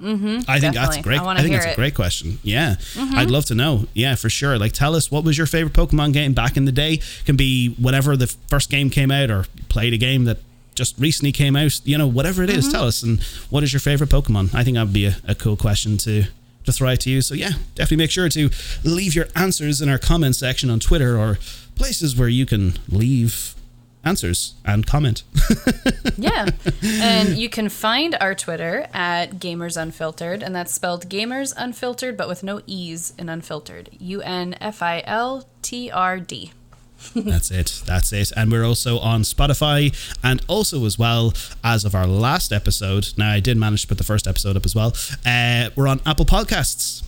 Speaker 2: Mm-hmm, I think that's
Speaker 1: definitely.
Speaker 2: great.
Speaker 1: I
Speaker 2: I, think that's a
Speaker 1: it. Mm-hmm.
Speaker 2: great question. Yeah, I'd love to know. Yeah, for sure. Like, tell us what was your favorite Pokemon game back in the day. Can be whatever the first game came out, or played a game that just recently came out. You know, whatever it is,
Speaker 1: Mm-hmm.
Speaker 2: tell us. And what is your favorite Pokemon? I think that would be a, a cool question to to throw out to you. So yeah, definitely make sure to leave your answers in our comment section on Twitter or places where you can leave answers and comment.
Speaker 1: Yeah. and you can find our Twitter at Gamers Unfiltered, and that's spelled Gamers Unfiltered, but with no E's in Unfiltered. U N F I L T R D.
Speaker 2: That's it. That's it. And we're also on Spotify and also as well as of our last episode. Now I did manage to put the first episode up as well. Uh, we're on Apple Podcasts.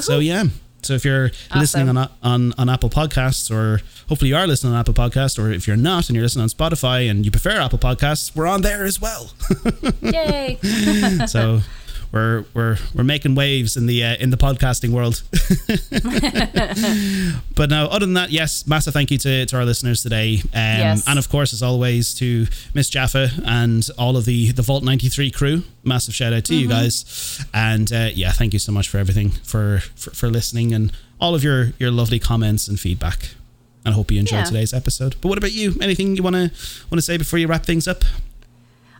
Speaker 2: So yeah. So if you're listening on, on on Apple Podcasts, or hopefully you are listening on Apple Podcasts, or if you're not and you're listening on Spotify and you prefer Apple Podcasts, we're on there as well.
Speaker 1: Yay.
Speaker 2: so we're we're we're making waves in the uh, in the podcasting world. but no, other than that, yes, massive thank you to, to our listeners today, um,
Speaker 1: Yes.
Speaker 2: and of course, as always, to Miss Jaffa and all of the the Vault ninety three crew. Massive shout out to you guys, and uh, yeah, thank you so much for everything for, for for listening and all of your your lovely comments and feedback. I hope you enjoyed
Speaker 1: Yeah.
Speaker 2: today's episode. But what about you? Anything you want to say before you wrap things up?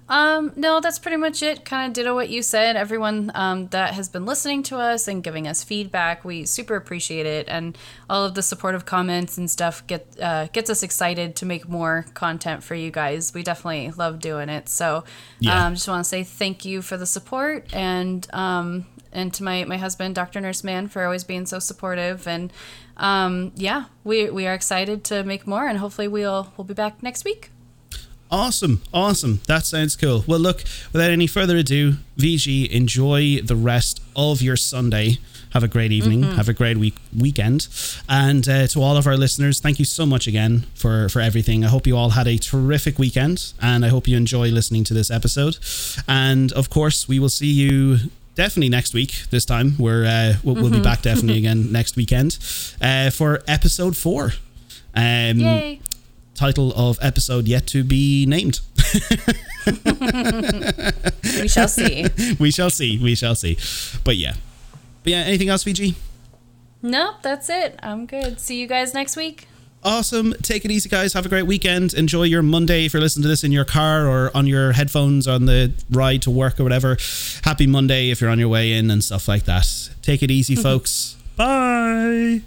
Speaker 1: Um, no, that's pretty much it. Kind of ditto what you said. Everyone um, that has been listening to us and giving us feedback, we super appreciate it, and all of the supportive comments and stuff get uh, gets us excited to make more content for you guys. We definitely love doing it. So,
Speaker 2: Yeah.
Speaker 1: um, just want to say thank you for the support and um, and to my my husband, Dr. Nurse Man, for always being so supportive. And um, yeah, we we are excited to make more, and hopefully we'll we'll be back next week.
Speaker 2: Awesome, awesome. That sounds cool. Well, look, without any further ado, VG, enjoy the rest of your Sunday. Have a great evening. Have a great week weekend. And uh, to all of our listeners, thank you so much again for for everything. I hope you all had a terrific weekend, and I hope you enjoy listening to this episode. And of course, we will see you. Definitely next week. This time we're uh, we'll, we'll be back definitely again next weekend uh, for episode four. Um,
Speaker 1: Yay!
Speaker 2: Title of episode yet to be named.
Speaker 1: We shall see.
Speaker 2: we shall see. We shall see. But yeah. But yeah, anything else, VG?
Speaker 1: Nope, that's it. I'm good. See you guys next week.
Speaker 2: Awesome. Take it easy, guys. Have a great weekend. Enjoy your Monday if you're listening to this in your car or on your headphones on the ride to work or whatever. Happy Monday if you're on your way in and stuff like that. Take it easy, mm-hmm. folks. Bye.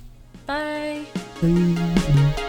Speaker 1: Bye.
Speaker 2: Bye.